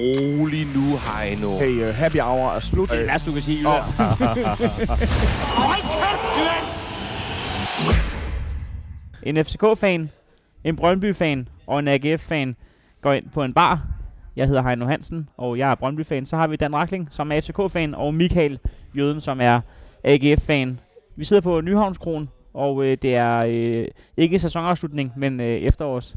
rolig nu, Heino. Hey, uh, happy hour er slut. Det er værste, du kan sige. Hold kæft, En FCK-fan, en Brøndby-fan og en AGF-fan går ind på en bar. Jeg hedder Heino Hansen, og jeg er Brøndby-fan. Så har vi Dan Rakling, som er FCK-fan, og Michael Jøden, som er AGF-fan. Vi sidder på Nyhavnskronen, og øh, det er øh, ikke sæsonafslutning, men øh, efterårs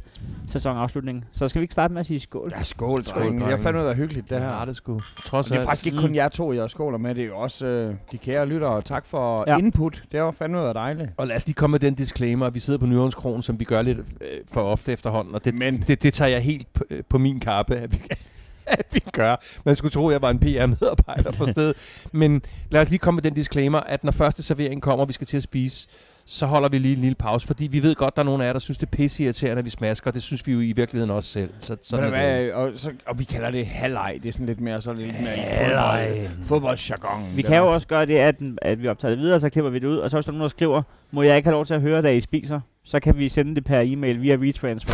sæsonafslutning. Så skal vi ikke starte med at sige skål? Ja, skål, Skål, skål. Jeg drenge. fandt ud af hyggeligt, det her. Ja, det sgu. Trods Og det er faktisk ikke kun jer to, jeg skåler med. Det er jo også øh, de kære lyttere. Tak for Ja. input. Det var fandme ud af dejligt. Og lad os lige komme med den disclaimer. Vi sidder på Nyhavns Kron, som vi gør lidt øh, for ofte efterhånden. Og det, Men- det, det tager jeg helt på, øh, på min kappe, at vi, at vi gør. Man skulle tro, at jeg var en PR-medarbejder på stedet. Men lad os lige komme med den disclaimer, at når første servering kommer, og vi skal til at spise, så holder vi lige en lille pause, fordi vi ved godt, der er nogen af jer, der synes, det er pisseirriterende, at vi smasker. Det synes vi jo i virkeligheden også selv. Så, sådan du er det. og, så, og vi kalder det halvleg. Det er sådan lidt mere, så er lidt mere i Halvleg. fodbold, fodboldjargon. Vi kan jo også gøre det, at, at vi optager det videre, så klipper vi det ud, og så hvis der er nogen, der skriver, må jeg ikke have lov til at høre, da I spiser, så kan vi sende det per e-mail via retransfer.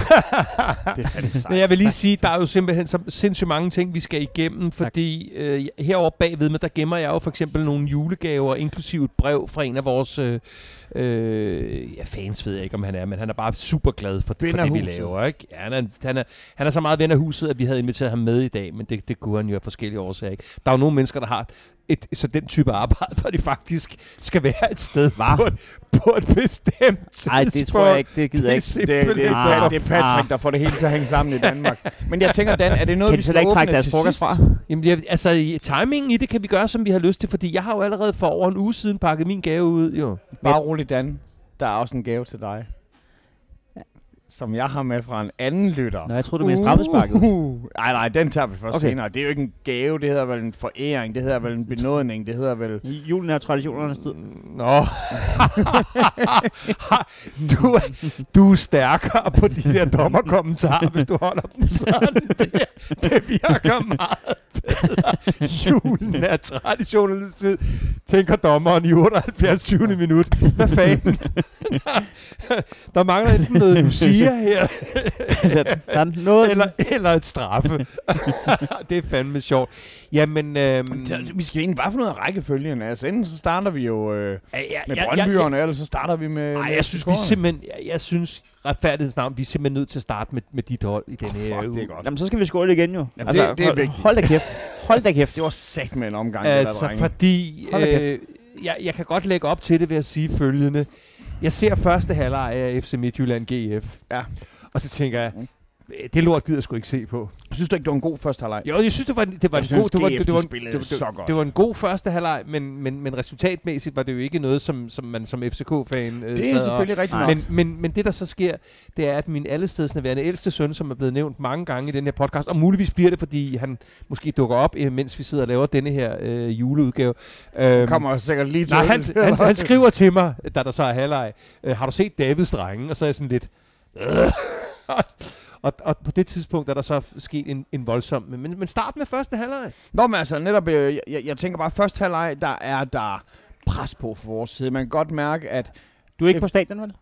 Det er sejt. Men jeg vil lige sige, der er jo simpelthen så sindssygt mange ting, vi skal igennem, fordi øh, herovre bagved mig, der gemmer jeg jo for eksempel nogle julegaver, inklusive et brev fra en af vores øh, øh, ja, fans, ved jeg ikke, om han er, men han er bare super glad for, for det, vi laver. Ikke? Ja, han, er, han, er, han er så meget ven af huset, at vi havde inviteret ham med i dag, men det, det kunne han jo af forskellige årsager ikke. Der er jo nogle mennesker, der har et, så den type arbejde, hvor de faktisk skal være et sted Hva? på et, på et bestemt Nej, det tror jeg ikke, det gider jeg ikke. Det, det, det, Ah, det er Patrick, der får det hele til at hænge sammen i Danmark. Men jeg tænker, Dan, er det noget, Kan vi skal ikke trække deres til frokost fra? Jamen, jeg, altså, i timingen i det kan vi gøre, som vi har lyst til, fordi jeg har jo allerede for over en uge siden pakket min gave ud, jo. Bare rolig, Dan. Der er også en gave til dig. Som jeg har med fra en anden lytter. Nå, jeg troede, du mente straffesparket. Uh, nej, nej, den tager vi først Okay. senere. Det er jo ikke en gave, det hedder vel en foræring, det hedder vel en benådning, det hedder vel... Julen er traditionernes tid. Nå. du, er, du er stærkere på de der dommerkommentarer, hvis du holder dem sådan. Det, det virker meget. Julen er traditionernes tid, tænker dommeren i 78. 20. minut. Hvad fanden? Der mangler enten noget Lucia her, der er noget... eller, eller et straffe. det er fandme sjovt. Jamen, øhm, Vi skal egentlig bare få noget af rækkefølgen. Altså, enten så starter vi jo øh, ja, ja, med ja, ja, Brøndbyerne, eller så starter vi med... Nej, jeg synes, vi simpelthen, jeg, jeg synes, retfærdighedsnavn, vi er simpelthen nødt til at starte med, med dit hold i den Åh, her fuck, uge. det er godt. Jamen, så skal vi skåle igen jo. Jamen, det- det er hold, vigtigt. Hold da kæft. Hold da kæft. Det var sat med en omgang, der, Altså, drenge. fordi øh, jeg, jeg kan godt lægge op til det ved at sige følgende. Jeg ser første halvleg af FC Midtjylland GF. Ja. Og så tænker jeg, Mm. "Øh, det lort gider jeg sgu ikke se på. Synes du ikke, det var en god første halvleg? Jo, jeg synes, det var, det var Jeg en synes, god, det var, det, de var, det, var- så det, godt. det var en god første halvleg, men, men, men resultatmæssigt var det jo ikke noget, som, som man som FCK-fan øh, Det er og- selvfølgelig rigtigt Nej. nok. Men, men, men det, der så sker, det er, at min allestedsnærværende ældste søn, som er blevet nævnt mange gange i den her podcast, og muligvis bliver det, fordi han måske dukker op, øh, mens vi sidder og laver denne her øh, juleudgave. Øhm, kommer sikkert lige til. Nej, han, han, han skriver til mig, da der så er halvleg, øh, har du set Davids drenge? Og så er jeg sådan lidt... og, og på det tidspunkt er der så sket en, en voldsom... Men, men start med første halvleg. Nå, men altså, netop, øh, jeg, jeg, jeg tænker bare, først halvleg, der er der pres på for vores side. Man kan godt mærke, at Du er ikke på stadion, vel?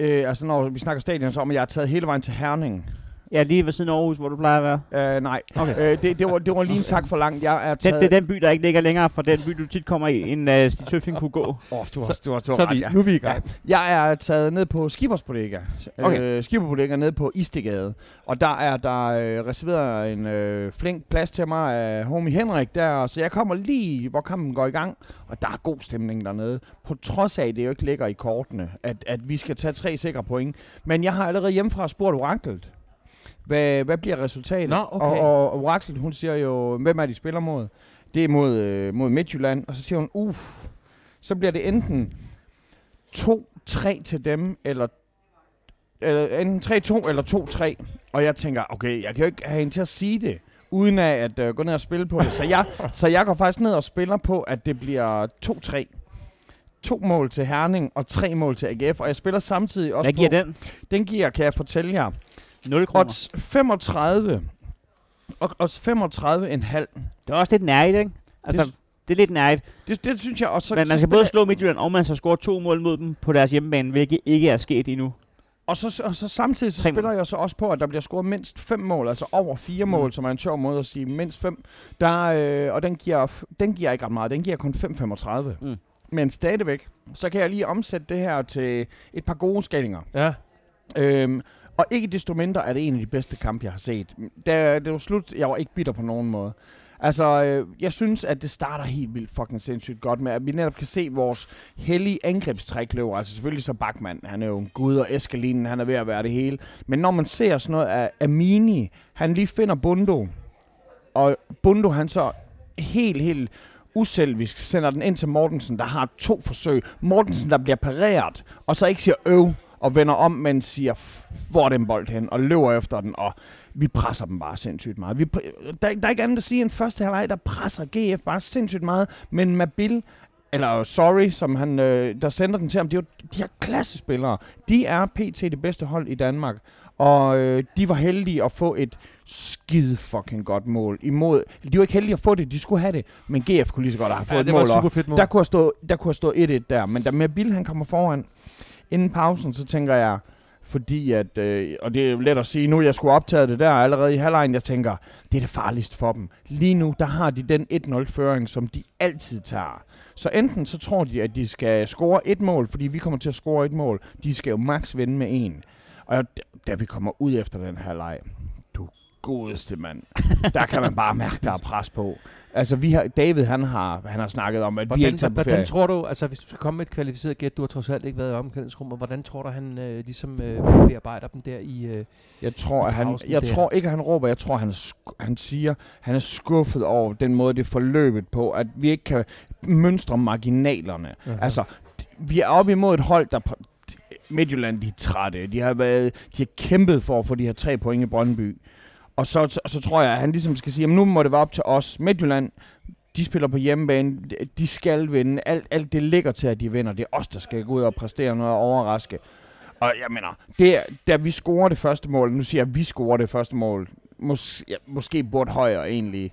øh, altså, når vi snakker stadion, så om, at jeg er taget hele vejen til Herning. Ja, lige ved siden af Aarhus, hvor du plejer at være. Øh, nej, Okay. øh, det, det, var, det var lige en tak for langt. Jeg er Den, taget... det er den by, der ikke ligger længere fra den by, du tit kommer i, end uh, Stig Tøfting kunne gå. Åh, oh, du har, Så- du har, du har Så ret, vi, ja. nu er vi i gang. Jeg er taget ned på Skibers Bodega. Okay. Øh, Skibers Bodega nede på Istegade. Og der er der øh, reserveret en øh, flink plads til mig af homie Henrik der. Så jeg kommer lige, hvor kampen går i gang. Og der er god stemning dernede. På trods af, at det jo ikke ligger i kortene, at, at vi skal tage tre sikre point. Men jeg har allerede hjemmefra spurgt oraklet. Hvad, hvad bliver resultatet? Nå, okay. Og, og oraklet, hun siger jo, hvem er de spiller mod? Det er mod, øh, mod Midtjylland. Og så siger hun, uff, så bliver det enten 2-3 til dem, eller, eller enten 3-2 eller 2-3. Og jeg tænker, okay, jeg kan jo ikke have hende til at sige det, uden at øh, gå ned og spille på det. Så jeg, så jeg går faktisk ned og spiller på, at det bliver 2-3. To mål til Herning og tre mål til AGF. Og jeg spiller samtidig også Hvad giver på... den? Den giver, kan jeg fortælle jer, 0 kroner. odds 35. Og odds 35 en halv. Det er også lidt nærigt, ikke? Altså, Det- det er lidt nærigt. Det, det synes jeg også. så- Men man skal både slå Midtjylland, og man skal score to mål mod dem på deres hjemmebane, hvilket ikke er sket endnu. Og så, og så samtidig så mål. spiller jeg så også på, at der bliver scoret mindst fem mål, altså over fire mål, Mm. som er en sjov måde at sige mindst fem. Der, øh, og den giver, den giver ikke ret meget, den giver kun 5,35. Mm. Men stadigvæk, så kan jeg lige omsætte det her til et par gode skalinger. Ja. Øhm, og ikke desto mindre er det en af de bedste kampe, jeg har set. Da det var slut, jeg var ikke bitter på nogen måde. Altså, øh, jeg synes, at det starter helt vildt fucking sindssygt godt med, at vi netop kan se vores hellige angrebstrækløver. Altså selvfølgelig så Bachmann, han er jo en gud, og Eskelinen, han er ved at være det hele. Men når man ser sådan noget af Amini, han lige finder Bundo, og Bundo han så helt, helt uselvisk sender den ind til Mortensen, der har to forsøg. Mortensen, der bliver pareret, og så ikke siger øv, og vender om, men siger, "F- hvor er den bold hen, og løber efter den, og vi presser dem bare sindssygt meget. Vi, der, er- der er ikke andet at sige end første halvleg, der presser GF bare sindssygt meget, men Mabil, eller Sorry, som han, øh, der sender den til ham, de, er jo, de her klassespillere, de er pt. det bedste hold i Danmark, og øh, de var heldige at få et skide fucking godt mål imod. De var ikke heldige at få det, de skulle have det, men GF kunne lige så godt have fået ja, et det var mål. et super fedt mål. der kunne have stået, der kunne have stået 1-1 der, men da Mabil han kommer foran inden pausen, så tænker jeg, fordi at, øh, og det er let at sige, nu jeg skulle optage det der allerede i halvlejen, jeg tænker, det er det farligste for dem. Lige nu, der har de den 1-0-føring, som de altid tager. Så enten så tror de, at de skal score et mål, fordi vi kommer til at score et mål. De skal jo max vinde med en. Og da vi kommer ud efter den her leg, du godeste mand, der kan man bare mærke, der er pres på. Altså, vi har, David, han har, han har snakket om, at vi Hvordan, ikke tager på ferie. hvordan tror du, altså hvis du skal komme med et kvalificeret gæt, du har trods alt ikke været i omklædningsrummet, hvordan tror du, han øh, ligesom øh, bearbejder dem der i... Øh, Jeg tror, i at han, jeg der. tror ikke, at han råber. Jeg tror, han, han siger, han er skuffet over den måde, det forløbet på, at vi ikke kan mønstre marginalerne. Aha. Altså, vi er oppe imod et hold, der på, Midtjylland, de er trætte. De har, været, de har kæmpet for at få de her tre point i Brøndby. Og så, så, så tror jeg, at han ligesom skal sige, at nu må det være op til os. Midtjylland, de spiller på hjemmebane. De- skal vinde. Alt, alt det ligger til, at de vinder. Det er os, der skal gå ud og præstere noget og overraske. Og jeg mener, det, da vi scorer det første mål, nu siger jeg, at vi scorer det første mål, mås, ja, måske burde højere egentlig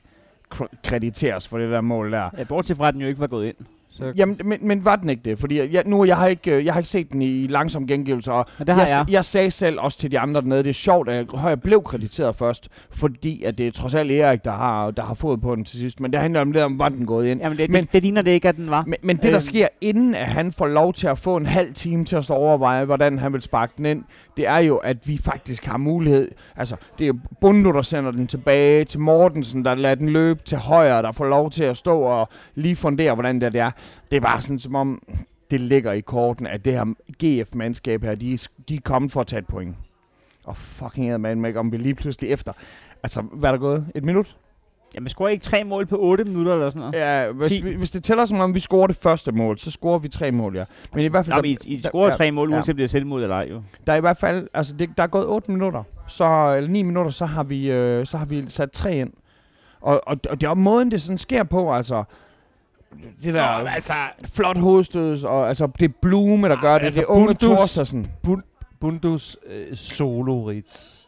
kr- krediteres for det der mål der. Ja, bortset fra, at den jo ikke var gået ind. Så, Jamen, men, men var den ikke det? Fordi jeg, nu, jeg har ikke, øh, jeg har ikke set den i langsom gengivelse, og men det har jeg, jeg. jeg sagde selv også til de andre dernede, det er sjovt, at Højer blev krediteret først, fordi at det er trods alt Erik, der har, der har fået på den til sidst. Men det handler om det, om var den gået ind. Jamen, det, Men- det, det ligner det ikke, at den var. Men, men det, der Øhm. sker, inden at han får lov til at få en halv time til at stå og overveje, hvordan han vil sparke den ind, det er jo, at vi faktisk har mulighed. Altså, det er Bundo, der sender den tilbage til Mortensen, der lader den løbe til højre, der får lov til at stå og lige fundere, hvordan det er. Det er bare sådan, som om det ligger i korten, at det her GF-mandskab her, de, de er kommet for at tage et point. Og fucking man ikke, om vi lige pludselig efter. Altså, hvad er der gået? Et minut? Jamen, scorer ikke tre mål på 8 minutter eller sådan noget? Ja, hvis, vi, hvis det tæller som om, vi scorer det første mål, så scorer vi tre mål, ja. Men i hvert fald, Nå, der, I, I der- scorer ja, tre mål, ja. uanset om det er selvmål eller ej, jo. der er i hvert fald, altså det, der er gået 8 minutter, så, eller 9 minutter, så har vi, øh, så har vi sat tre ind. Og, og, og det er måden, det sådan sker på, altså, det der Nå, altså, flot hovedstød, og altså, det er Blume, der gør det, altså, det er unge Bundus- Thorstersen. Bundus øh, solo rits.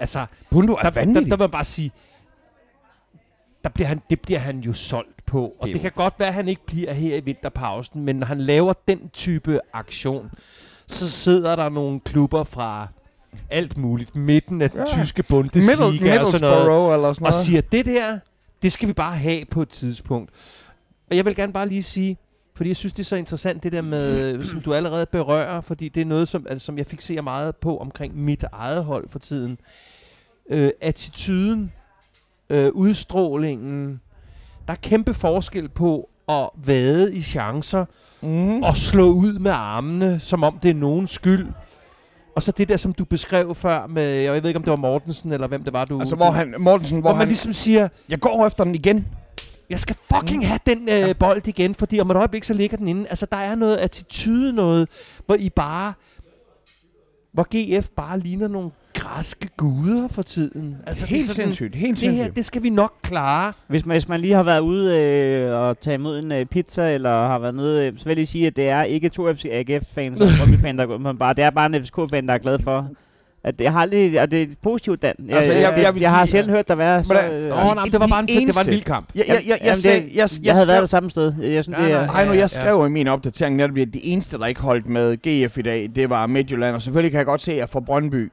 Altså, Bundo er der, der, vanvittig. der vil bare sige, der bliver han, det bliver han jo solgt på. Og Det det, kan godt være, at han ikke bliver her i vinterpausen, men når han laver den type aktion, så sidder der nogle klubber fra alt muligt, midten af den Ja. tyske Bundesliga Middle, og sådan noget, eller sådan og noget. siger, det der, det skal vi bare have på et tidspunkt. Og jeg vil gerne bare lige sige, fordi jeg synes, det er så interessant, det der med, som du allerede berører, fordi det er noget, som, altså, som jeg fixerer meget på omkring mit eget hold for tiden. Øh, attituden, øh, udstrålingen, der er kæmpe forskel på at vade i chancer mm. og slå ud med armene, som om det er nogens skyld. Og så det der, som du beskrev før med, jeg ved ikke, om det var Mortensen, eller hvem det var, du... Altså, hvor han, Mortensen, hvor, hvor man han, ligesom siger, jeg går efter den igen. Jeg skal fucking have den øh, bold igen, fordi om et øjeblik, så ligger den inde. Altså, der er noget attitude, noget, hvor I bare... Hvor GF bare ligner nogle græske guder for tiden. Altså, helt det sådan, sindssygt, helt Det her, sindssygt. det skal vi nok klare. Hvis man, hvis man lige har været ude øh, og tage imod en øh, pizza, eller har været nede, øh, så vil jeg lige sige, at det er ikke to FC AGF-fans og Brøndby-fan, der går men bare, det er bare en FCK-fan, der er glad for, At jeg har aldrig, og det er positivt, Dan. Jeg, Altså, jeg, jeg- jeg, jeg jeg, vil jeg har sige- sjældent hørt dig være så... Øh, Åh, de- nej, det var bare en, det var en eneste- vild kamp. Jeg, jeg, jeg, jeg, Jamen, sagde, det- jeg, jeg havde været det samme sted. Jeg synes, Ja, det er... nej. Nu, jeg skrev i min opdatering netop, at de eneste, der ikke holdt med GF i dag, det var Midtjylland. Og selvfølgelig kan jeg godt se, at for Brøndby,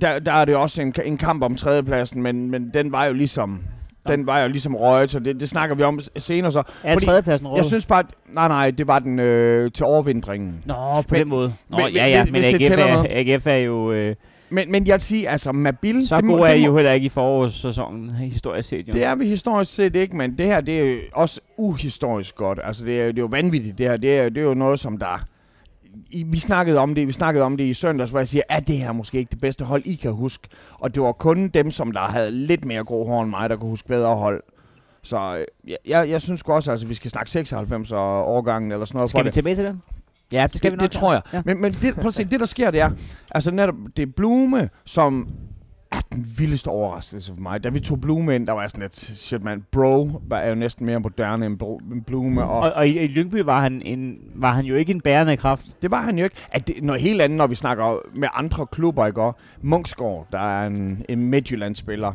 der, der er det også en, en kamp om tredjepladsen, men, men den var jo ligesom... Den var jo ligesom røget, så det, det snakker vi om senere så. Er fordi tredjepladsen råd? Jeg synes bare, at, nej nej, det var den øh, til overvintringen. Nå, på Men- den måde. Nå, men- ja, ja, hvis- men hvis AGF er. AGF er jo... Øh, Men, men jeg vil sige, altså Mabil, så gode er I jo heller ikke i forårssæsonen, historisk set. Jo. det er vi historisk set ikke, men det her, det er jo også uhistorisk godt. Altså det er, det er jo vanvittigt, det her. Det er, det er jo noget, som der... I, vi snakkede om det, vi snakkede om det i søndags, hvor jeg siger, at det her måske ikke det bedste hold, I kan huske. Og det var kun dem, som der havde lidt mere grå hår end mig, der kunne huske bedre hold. Så øh, jeg, jeg, jeg synes også, at altså, vi skal snakke 96 og årgangen eller sådan noget. Skal vi det. tilbage til den? Ja, det skal det, vi nok. det tror jeg. Ja. Men, men det, prøv at se, det der sker, det er, altså netop, det er Blume, som er den vildeste overraskelse for mig. Da vi tog Blume ind, der var jeg sådan lidt, shit man, bro var jo næsten mere moderne end, bro, end Blume, og, Og, og i, i Lyngby var han, en, var han jo ikke en bærende kraft. det var han jo ikke. At det, noget helt andet, når vi snakker med andre klubber, ikke? Og Munksgaard, der er en, en Midtjylland-spiller.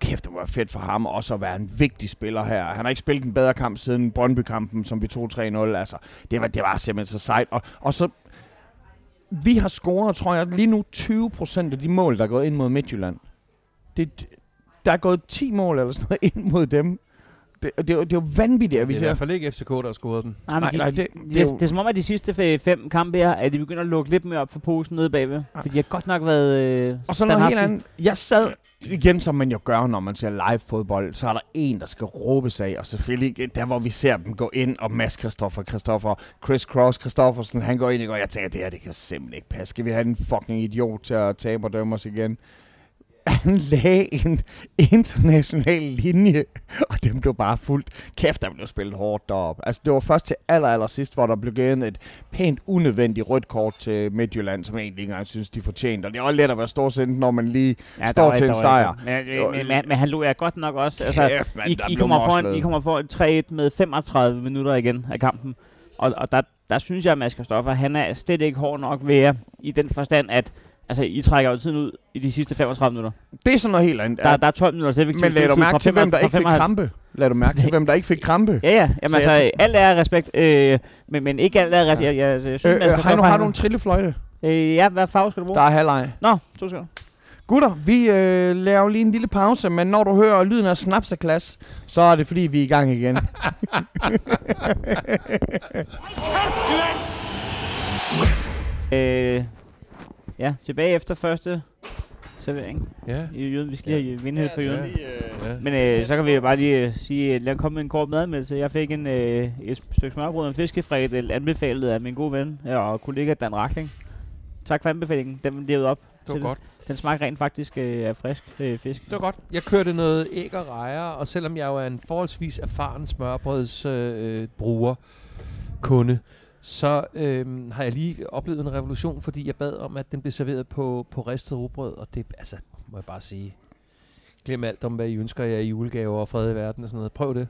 Kæft, det var fedt for ham også at være en vigtig spiller her. Han har ikke spillet en bedre kamp siden Brøndby-kampen, som vi tog 3-0. Altså, det var, det var simpelthen så sejt. Og, og så, vi har scoret, tror jeg, lige nu 20 procent af de mål, der er gået ind mod Midtjylland. Det, der er gået 10 mål eller sådan noget ind mod dem. Det, det, er jo- det er jo vanvittigt, at vi Det er i ser. hvert fald ikke FCK, der har scoret den. Nej, Nej, de, nej, det, det, det, er jo- det, er som om, at de sidste fe- fem kampe her, at de begynder at lukke lidt mere op for posen nede bagved. For de har godt nok været... Øh, Og så noget helt andet. Jeg sad igen, som man jo gør, når man ser live fodbold, så er der en, der skal råbes af, og selvfølgelig øh, der, hvor vi ser dem gå ind, og Mads Christoffer, Christoffer, Chris Cross Christoffersen, han går ind, og jeg tænker, det her, det kan simpelthen ikke passe. Skal vi have en fucking idiot til at tabe og dømme os igen? Han lagde en international linje, og den blev bare fuldt. Kæft, der blev spillet hårdt derop. Altså, det var først til aller, aller sidst, hvor der blev givet et pænt unødvendigt rødt kort til Midtjylland, som jeg egentlig ikke engang synes, de fortjente. Og det er også let at være storsindet, når man lige Ja, står var- til en var sejr. Men, men, men, men han lå jeg godt nok også. Altså, Kæft, mand, I, I, kommer foran. I kommer foran 3-1 med 35 minutter igen af kampen. Og, og der, der synes jeg, at Mads Christoffer, han er slet ikke hård nok ved jer, i den forstand, at altså, I trækker jo tiden ud i de sidste 35 minutter. Det er sådan noget helt andet. Der, der er 12 minutter effektiv men lad du mærke til, hvem der 55 ikke fik fra 55. krampe. Lad du mærke til, hvem der ikke fik krampe. Ja, ja. Jamen, Så altså, alt er respekt, øh, men, men ikke alt er respekt. Ja. Jeg, jeg, jeg, synes, Øh, øh, har, du, har han- du en trillefløjte? Øh, ja, hvad farve skal du bruge? Der er halvleg. Nå, to sekunder. Gutter, vi øh, laver lige en lille pause, men når du hører lyden af snapsaglas, så er det fordi, vi er i gang igen. Øh, ja, tilbage efter første servering Ja. i jøden. Vi skal lige have vindhed på jøden. ja. Men øh, så kan vi jo bare lige øh, sige, øh, lad komme med en kort madmeldelse. Jeg fik en, øh, et stykke smørbrød og en fiskefredel anbefalet af min gode ven øh, og kollega Dan Rakling. Tak for anbefalingen. Den levede op. Det var godt. Den smagte rent faktisk øh, af frisk øh, fisk. Det var godt. Jeg kørte noget æg og rejer, og selvom jeg jo er en forholdsvis erfaren smørbrøds øh, bruger, kunde, så øh, har jeg lige oplevet en revolution, fordi jeg bad om, at den blev serveret på, på ristet rugbrød, og det, altså, må jeg bare sige, glem alt om, hvad I ønsker jer i julegaver og fred i verden og sådan noget. Prøv det.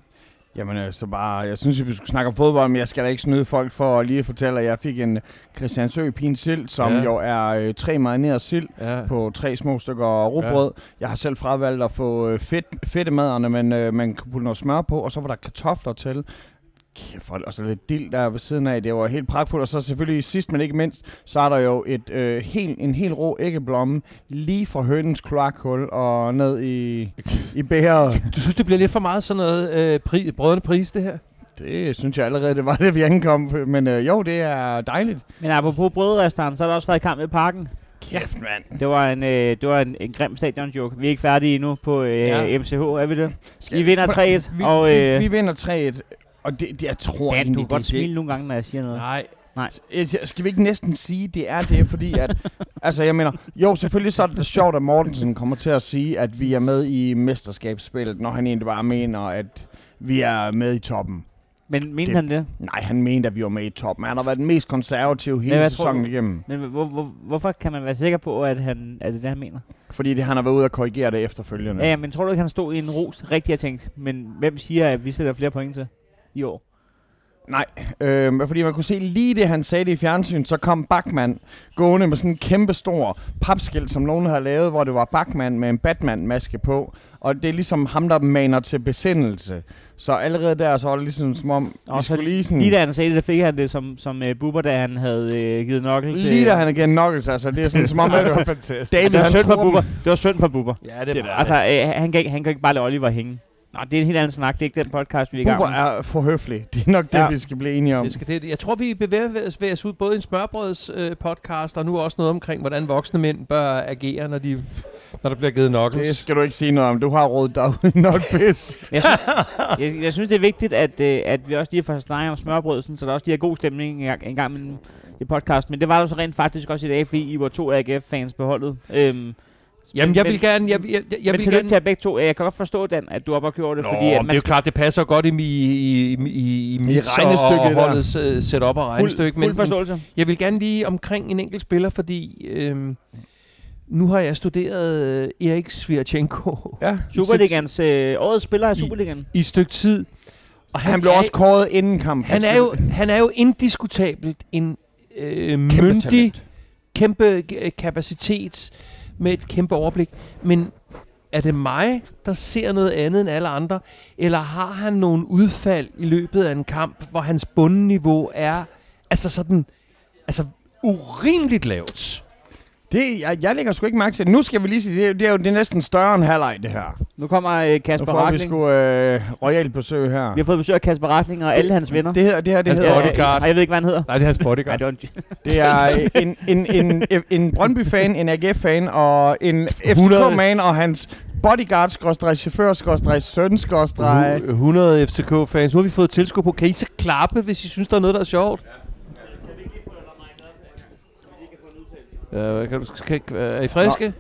Jamen altså bare, jeg synes, at vi skulle snakke om fodbold, men jeg skal da ikke snyde folk for at lige fortælle, at jeg fik en Christiansø Pin sild, som Ja. jo er øh, tre marineret sild Ja. på tre små stykker rugbrød. Jeg har selv fravalgt at få øh, fedt, fedtemaderne, men øh, man kan putte noget smør på, og så var der kartofler til. Kæft, og så lidt dild der ved siden af. Det var helt pragtfuldt. Og så selvfølgelig sidst, men ikke mindst, så er der jo et, øh, helt, en helt rå æggeblomme lige fra hønens kloakhul og ned i, i bæret. Du synes, det bliver lidt for meget sådan noget øh, pri, brødende pris, det her? Det synes jeg allerede, det var det, vi ankom. Men øh, jo, det er dejligt. Men apropos brødrestauranten, så har der også været kamp i parken. Kæft, mand. Det var en, øh, det var en, en grim stadion-joke. Vi er ikke færdige endnu på øh, Ja. MCH, er vi det? I vinder 3-1, Vi, og, vi, øh, vi vinder 3-1. Og det, det, jeg tror Dan, egentlig, du kan godt det, smile nogle gange, når jeg siger noget. Nej. Jeg siger, Skal vi ikke næsten sige, det er det, fordi at, altså jeg mener, jo selvfølgelig så er det sjovt, at Mortensen kommer til at sige, at vi er med i mesterskabsspillet, når han egentlig bare mener, at vi er med i toppen. Men mente Det- han det? Nej, han mente, at vi var med i toppen. Han har været den mest konservative hele Men tror sæsonen du? igennem. Men hvor, hvor, hvorfor kan man være sikker på, at, han, at det er det, han mener? Fordi det, han har været ude og korrigere det efterfølgende. Ja, ja, men tror du ikke, han stod i en ros rigtig har tænkt, men hvem siger, at vi sætter flere point til i år? Nej, øh, fordi man kunne se lige det, han sagde det i fjernsyn, så kom Bachmann gående med sådan en kæmpe stor papskilt, som nogen havde lavet, hvor det var Bachmann med en Batman-maske på. Og det er ligesom ham, der maner til besindelse. Så allerede der, så var det ligesom som om, Og så lige sådan... Lige da han sagde det, der fik han det som, som uh, Bubber, da han havde uh, givet nokkel til... Lige da han igen knokkels, altså det er sådan som om, det var fantastisk. David, Altså, det var han synd for Bubber. Det var synd for Bubber. Ja, det, Det var der. Altså, øh, han, kan, ikke- han kan ikke bare lade Oliver hænge. Nå, det er en helt anden snak. Det er ikke den podcast, vi er i gang med. er for høflig. Det er nok det, Ja. vi skal blive enige om. Det skal det. Jeg tror, vi bevæger os, bevæger os ud både i en smørbrøds øh, podcast, og nu også noget omkring, hvordan voksne mænd bør agere, når, de, når der bliver givet Det knuckles. skal du ikke sige noget om. Du har rådet dig nok pis. Jeg synes, jeg, jeg synes, det er vigtigt, at, øh, at vi også lige får snakket om smørbrød, sådan, så der også lige er god stemning en gang, en gang imellem i podcast. Men det var der jo så rent faktisk også i dag, fordi I var to AGF-fans på holdet. Øhm, Jamen, jeg men- vil gerne... Jeg, jeg, jeg, jeg men vil tillykke gerne... til jer begge to. Jeg kan godt forstå, Dan, at du oppe og kører det, Nå, fordi men at det man er jo skal- klart, det passer godt i, i, i, i, i mit regnestykket og holdets uh, setup og regnestykke. fuld, fuld forståelse. Jeg vil gerne lige omkring en enkelt spiller, fordi øhm, nu har jeg studeret øh, Erik Svirchenko Ja. Superligans øh, årets spiller af I- Superligaen. i et stykke tid. Og Han blev er- også kåret inden kampen. Han er jo, han er jo indiskutabelt en øh, myndig, talent. kæmpe øh, kapacitet med et kæmpe overblik. Men er det mig, der ser noget andet end alle andre? Eller har han nogle udfald i løbet af en kamp, hvor hans bundniveau er altså sådan, altså urimeligt lavt? Det, jeg, jeg lægger sgu ikke mærke til det. Nu skal vi lige sige, det, er- det er jo det er næsten større end halvleg, det her. Nu kommer øh, Nu Kasper får vi sgu øh, royalt besøg her. Vi har fået besøg af Kasper Rasling og alle hans venner. Det her, det her, det Hans hedder... bodyguard. Nej, jeg ved ikke, hvad han hedder. Nej, det er hans Nej, bodyguard. det var en Det er en, en, en, en, en Brøndby-fan, en AGF-fan og en 100. FCK-man og hans bodyguard, skråstreg, chauffør, skråstreg, søn, skråstreg. 100 FCK-fans. Nu har vi fået tilskud på. Kan I så klappe, hvis I synes, der er noget, der er sjovt? Ja, hvad kan du, kan, er I friske?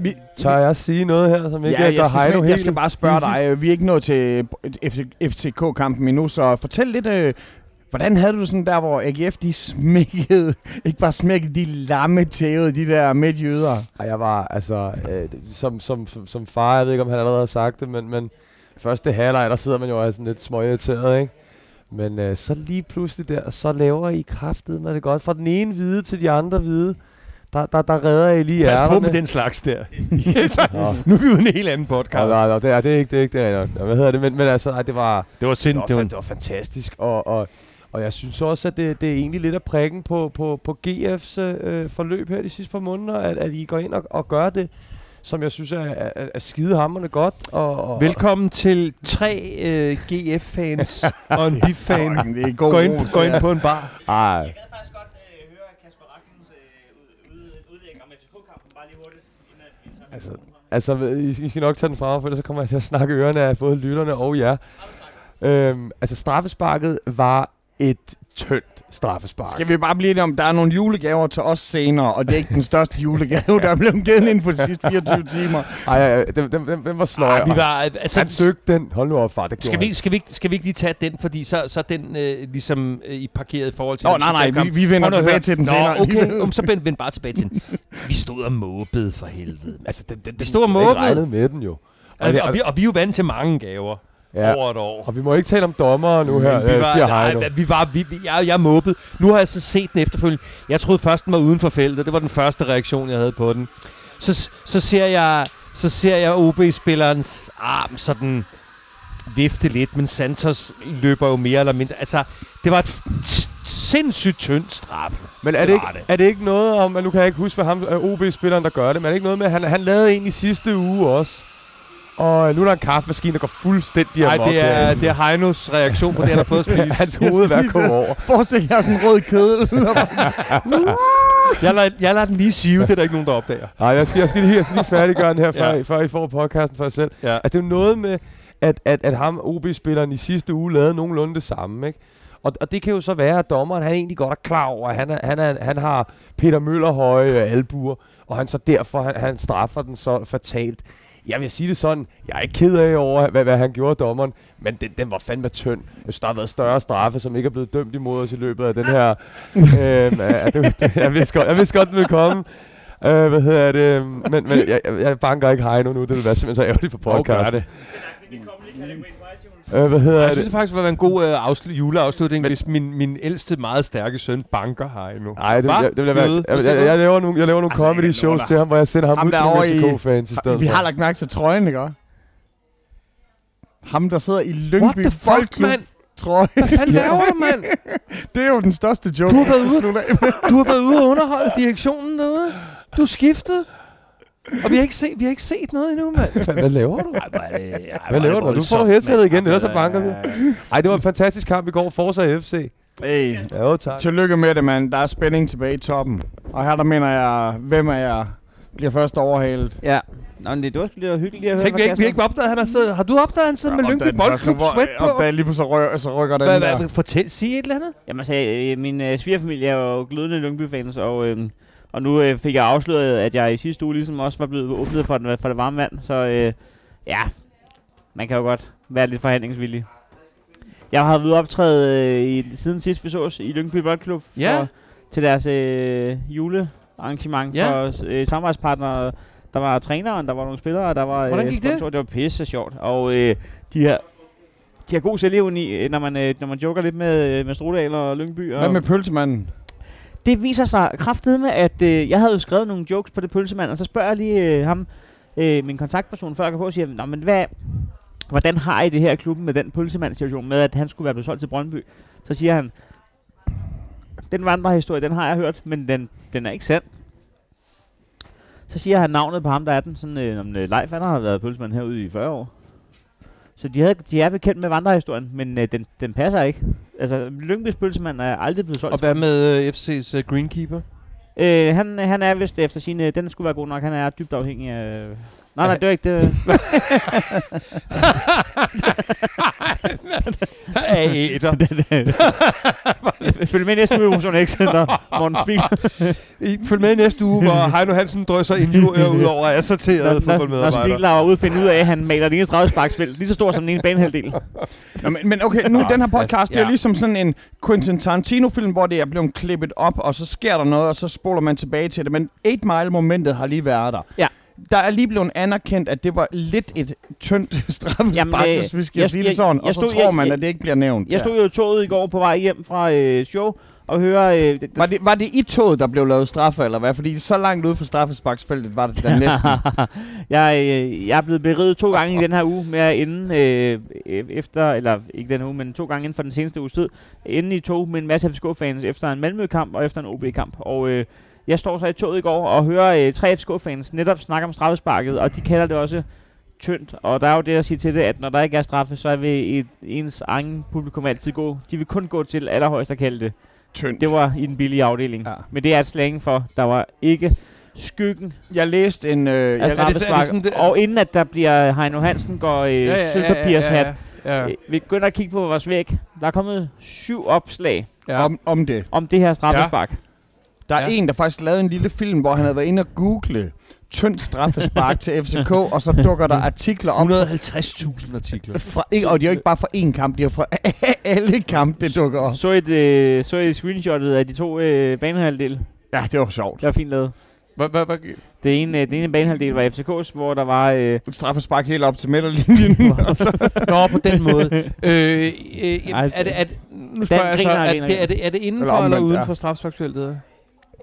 Vi, Tør jeg sige noget her, som ikke ja, er jeg, skal, Heino smæ- jeg helt skal bare spørge dig. Vi er ikke nået til FCK-kampen endnu, så fortæl lidt... Øh, hvordan havde du sådan der, hvor AGF de smækkede, ikke bare smækkede, de lamme tævede, de der midtjyder? Ej, jeg var, altså, øh, som, som, som, som far, jeg ved ikke, om han allerede har sagt det, men, men første halvleg, der sidder man jo sådan lidt småirriteret, ikke? Men øh, så lige pludselig der, så laver I kraftet med det godt. Fra den ene hvide til de andre hvide, der, der, der redder I lige Pas på med den slags der. Nu er vi jo en helt anden podcast. Nej, nej, det er, det er ikke det, er ikke det. er- Hvad hedder det? Men, men altså, ej, det var, Det var sind. det var, det var fantastisk, og, og, og jeg synes også, at det, det er egentlig lidt af prikken på, på, på GF's øh, forløb her de sidste par måneder, at, at I går ind og, og gør det, som jeg synes er, er, er skidehammerende godt. Og, og, Velkommen til tre øh, GF-fans og en BIF-fan. Gå ind, gå ind på en bar. Ej, Jeg gad faktisk godt øh, høre Kasper Raklings øh, udlæg om FCK-kampen, bare lige hurtigt, inden at vi tager Altså, altså, I, I skal nok tage den fra mig, for ellers så kommer jeg til at snakke ørerne af både lytterne og jer. Øhm, altså, straffesparket var et tyndt straffespark. Skal vi bare blive enige om, der er nogle julegaver til os senere, og det er ikke den største julegave, der er blevet givet inden for de sidste 24 timer. Ej, ej, ej, den, den, den, den var sløj. Ej, vi og var, altså, han søgte den. Hold nu op, far. Det skal, vi, skal, vi, ikke- skal vi ikke lige tage den, fordi så, så er den øh, ligesom øh, i parkeret i forhold til... Den nej, nej, vi, vi vender Prøv tilbage til den Nå, senere. okay, um, så vend, vend bare tilbage til den. Vi stod og måbede for helvede. Altså, den, den, Vi stod og måbede. regnede med den jo. Og, det- og, vi, og vi er jo vant til mange gaver Ja. over et år. Og vi må ikke tale om dommer nu her, vi var, siger nej, Heino. vi var, vi, vi, jeg, jeg måbede. Nu har jeg så set den efterfølgende. Jeg troede først, den var uden for feltet. Det var den første reaktion, jeg havde på den. Så, så ser jeg, så ser jeg OB-spillerens arm sådan vifte lidt, men Santos løber jo mere eller mindre. Altså, det var et sindssygt tyndt straffe. Men er Det det, ikke, det. er det ikke noget om, at nu kan jeg ikke huske, hvad ham øh, OB-spilleren, der gør det, men er det ikke noget med, at han, han lavede en i sidste uge også, og nu er der en kaffemaskine, der går fuldstændig Nej, amok det er, det er Heinos reaktion på det, han har fået at spise. Hans hoved er ved at skal komme lige over. Forestil jer sådan en rød kedel. jeg, lader, jeg lader den lige sive, det er der ikke nogen, der opdager. Nej, jeg skal, jeg skal lige, jeg skal lige færdiggøre den her, før, Ja. ja. før I får podcasten for jer selv. Ja. Altså, det er jo noget med, at, at, at ham, OB-spilleren, i sidste uge lavede nogenlunde det samme, ikke? Og, og det kan jo så være, at dommeren han egentlig godt er klar over, at han, er, han, er, han har Peter Møller høje albuer, og han så derfor han, han straffer den så fatalt. Jeg vil sige det sådan, jeg er ikke ked af over, hvad, hvad han gjorde dommeren, men den, den var fandme tynd. Jeg synes, der har været større straffe, som ikke er blevet dømt imod os i løbet af den her... øhm, ja, det, det, jeg, vidste godt, jeg vidste godt, den ville komme. Øh, hvad hedder det? Men, men jeg, jeg, banker ikke Heino nu. Det vil være simpelthen så ærgerligt for podcast. det. Øh, hvad hedder Jeg det? synes det faktisk vil være en god øh, afslut, juleafslutning, Men- hvis min, min ældste, meget stærke søn banker her nu. Nej, det, jeg, det vil være... Jøde? Jeg, jeg, jeg, jeg, laver nogle, jeg laver nogle Altså, comedy jeg shows til ham, hvor jeg sender ham, Ham ud til derovre i- stedet Vi har lagt mærke til trøjen, ikke? Ham, der sidder i What Lyngby the fuck, Boldklub mand? trøje. Hvad fanden laver du, mand? Det er jo den største joke. Du har været jeg ude-. Du har været ude og underholde direktionen derude. Du er skiftet. Og vi har ikke, set, vi har ikke set noget endnu, mand. Hvad, laver du? Ej, er det, ej, Hvad er laver det du? Du får headsetet igen, ellers så Ja, banker vi. ja, ja. Ej, det var en fantastisk kamp i går. Forza FC. Hey, Ja, jo, tak. tillykke med det, mand. Der er spænding tilbage i toppen. Og her der mener jeg, hvem af jer bliver først overhalet. Ja. Nå, men det, det var sgu lidt hyggeligt at høre Tænk, vi har ikke, vi ikke opdaget, han har siddet. Har du opdaget, han sidder med Lyngby Boldklub sweat på? Og der lige pludselig rykker, så rykker den Hvad, der. hvad, fortæl, sig et eller andet. Jamen altså, øh, min øh, svigerfamilie er jo glødende Lyngby-fans, og, øh, og nu øh, fik jeg afsløret, at jeg i sidste uge ligesom også var blevet åbnet for, den, for det varme vand, så øh, ja, man kan jo godt være lidt forhandlingsvillig. Jeg har været optræde øh, i, siden sidst vi sås i Lyngby Boldklub Ja. for, til deres øh, julearrangement Ja. for øh, samarbejdspartnere. Der var træneren, der var nogle spillere, der var Hvordan øh, gik det? sponsorer. Det var pisse sjovt. Og øh, de her de har god selvevne i, øh, når man, øh, når man joker lidt med, øh, med Strudal og Lyngby. Og Hvad med pølsemanden? Det viser sig kraftedet med, at øh, jeg havde jo skrevet nogle jokes på det pølsemand, og så spørger jeg lige øh, ham, øh, min kontaktperson, før jeg kan få, og siger, Nå, men hvad, hvordan har I det her i klubben med den pølsemand-situation, med at han skulle være blevet solgt til Brøndby? Så siger han, den vandrehistorie, den har jeg hørt, men den, den er ikke sand. Så siger han navnet på ham, der er den. Sådan, øh, øh Leif, han har været pølsemand herude i 40 år. Så de, havde, de er bekendt med vandrehistorien, men øh, den, den passer ikke. Altså, Lyngbys pølsemand er aldrig blevet solgt Og hvad med øh, FC's øh, greenkeeper? Øh, han, han er vist efter sin, den skulle være god nok. Han er dybt afhængig af... Nej, nej, det er ikke det. Æder. Følg med næste uge, Motion X Center. Morten Spiel. I følg med næste uge, hvor Heino Hansen drysser en livører ud over assorterede Når, når fodboldmedarbejdere. Spiegler var ude at finde ud af, at han maler det ene straffesparksfelt, lige så stor som den ene banehalvdel. Nå, men, men okay, nu den her podcast, det er ja. ligesom sådan en Quentin Tarantino-film, hvor det er blevet klippet op, og så sker der noget, og så spoler man tilbage til det. Men 8 Mile-momentet har lige været der. Ja. Der er lige blevet anerkendt, at det var lidt et tyndt straffespark, Jamen, øh, hvis vi skal jeg- sige jeg- det sådan. jeg Og så stod- tror jeg- man, jeg- at det ikke bliver nævnt. Jeg stod jo i toget i går på vej hjem fra øh, show, og hører... Øh, det, Var det, var det i toget, der blev lavet straffe, eller hvad? Fordi så langt ude fra straffesparksfeltet var det der næsten. jeg, øh, jeg er blevet beriget to gange i den her uge med at ende øh, e- efter, eller ikke den her uge, men to gange inden for den seneste uges tid, inde i tog med en masse FCK-fans efter en Malmø-kamp og efter en OB-kamp. Og øh, jeg står så i toget i går og hører øh, tre FCK-fans netop snakke om straffesparket, og de kalder det også tyndt. Og der er jo det at sige til det, at når der ikke er straffe, så vil et, ens egen publikum altid gå. De vil kun gå til allerhøjst at kalde det. Tyndt. Det var i den billige afdeling. Ja. Ja. Men det er et slang for, der var ikke skyggen Jeg læste en... Øh, jeg, er det- er det sådan, det- Og inden at der bliver Heino Hansen går øh, ja, ja, sølvpapirshat, ja, Ja, ja, Øh, vi begynder at kigge på vores væg. Der er kommet syv opslag ja. om, om det. om det her straffespark. Ja. Der er Ja. en, der faktisk lavede en lille film, hvor han havde været inde og google tyndt straffespark til FCK, og så dukker der artikler om 150.000 artikler. fra, ikke, og de er jo ikke bare fra én kamp, de er fra alle kampe, det dukker op. Så et, øh, så et screenshotet af de to øh, banehalvdele. Ja, det var sjovt. Det var fint lavet. Hvad, hvad, hvad? Det ene, øh, den ene banehalvdel var FCK's, hvor der var... Øh, Et straffespark helt op til midterlinjen. og så- Nå, på den måde. øh, øh, er det, er det, nu spørger jeg så, er det, er det, er det inden Eller for eller omvendt, uden ja. for strafsparksfeltet?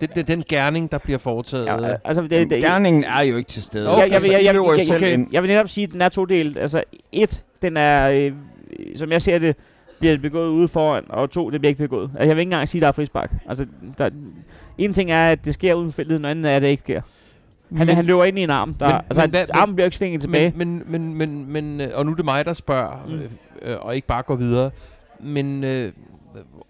Det, det, den gerning, der bliver foretaget. ja, altså, det, det, Gerningen er jo ikke til stede. Okay, jeg, jeg, vil- jeg, jeg, jeg, jeg, ind. jeg vil netop sige, at den er todelt. Altså, et, den er, øh, som jeg ser det, bliver det begået ude foran, og to, det bliver ikke begået. Altså, jeg vil ikke engang sige, at der er frispark. Altså, der, en ting er, at det sker uden for feltet, noget andet er, at det ikke sker. Han, Men- han løber ind i en arm. Der, men- altså, men men, hvad- armen bliver ikke svinget tilbage. Men, men, men, men, men, øh, og nu er det mig, der spørger, Mm. mm. øh, og ikke bare går videre. Men øh,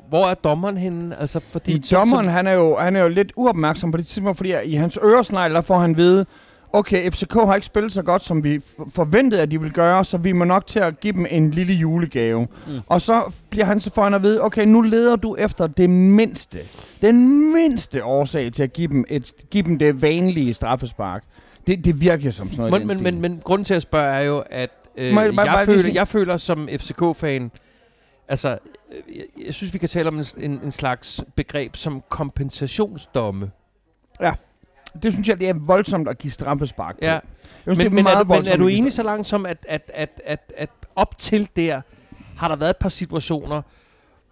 hvor er dommeren henne? Altså, fordi I dommeren, han er, jo, han er jo lidt uopmærksom på det tidspunkt, fordi i hans øresnegl, der får han vide, okay, FCK har ikke spillet så godt, som vi forventede, at de ville gøre, så vi må nok til at give dem en lille julegave. Mm. Og så bliver han så for han at vide, okay, nu leder du efter det mindste, den mindste årsag til at give dem, et, give dem det vanlige straffespark. Det, det virker jo som sådan noget Men, men, men, men grunden til at spørge er jo, at øh, Må jeg bare- jeg, føler, jeg føler som FCK-fan, altså, jeg, jeg synes, vi kan tale om en, en, en slags begreb som kompensationsdomme. Ja. det synes jeg, det er voldsomt at give straffespark på. Ja. Jeg synes, Men, det men, er meget du, men er du enig så langt som, at, at, at, at, at op til der har der været et par situationer,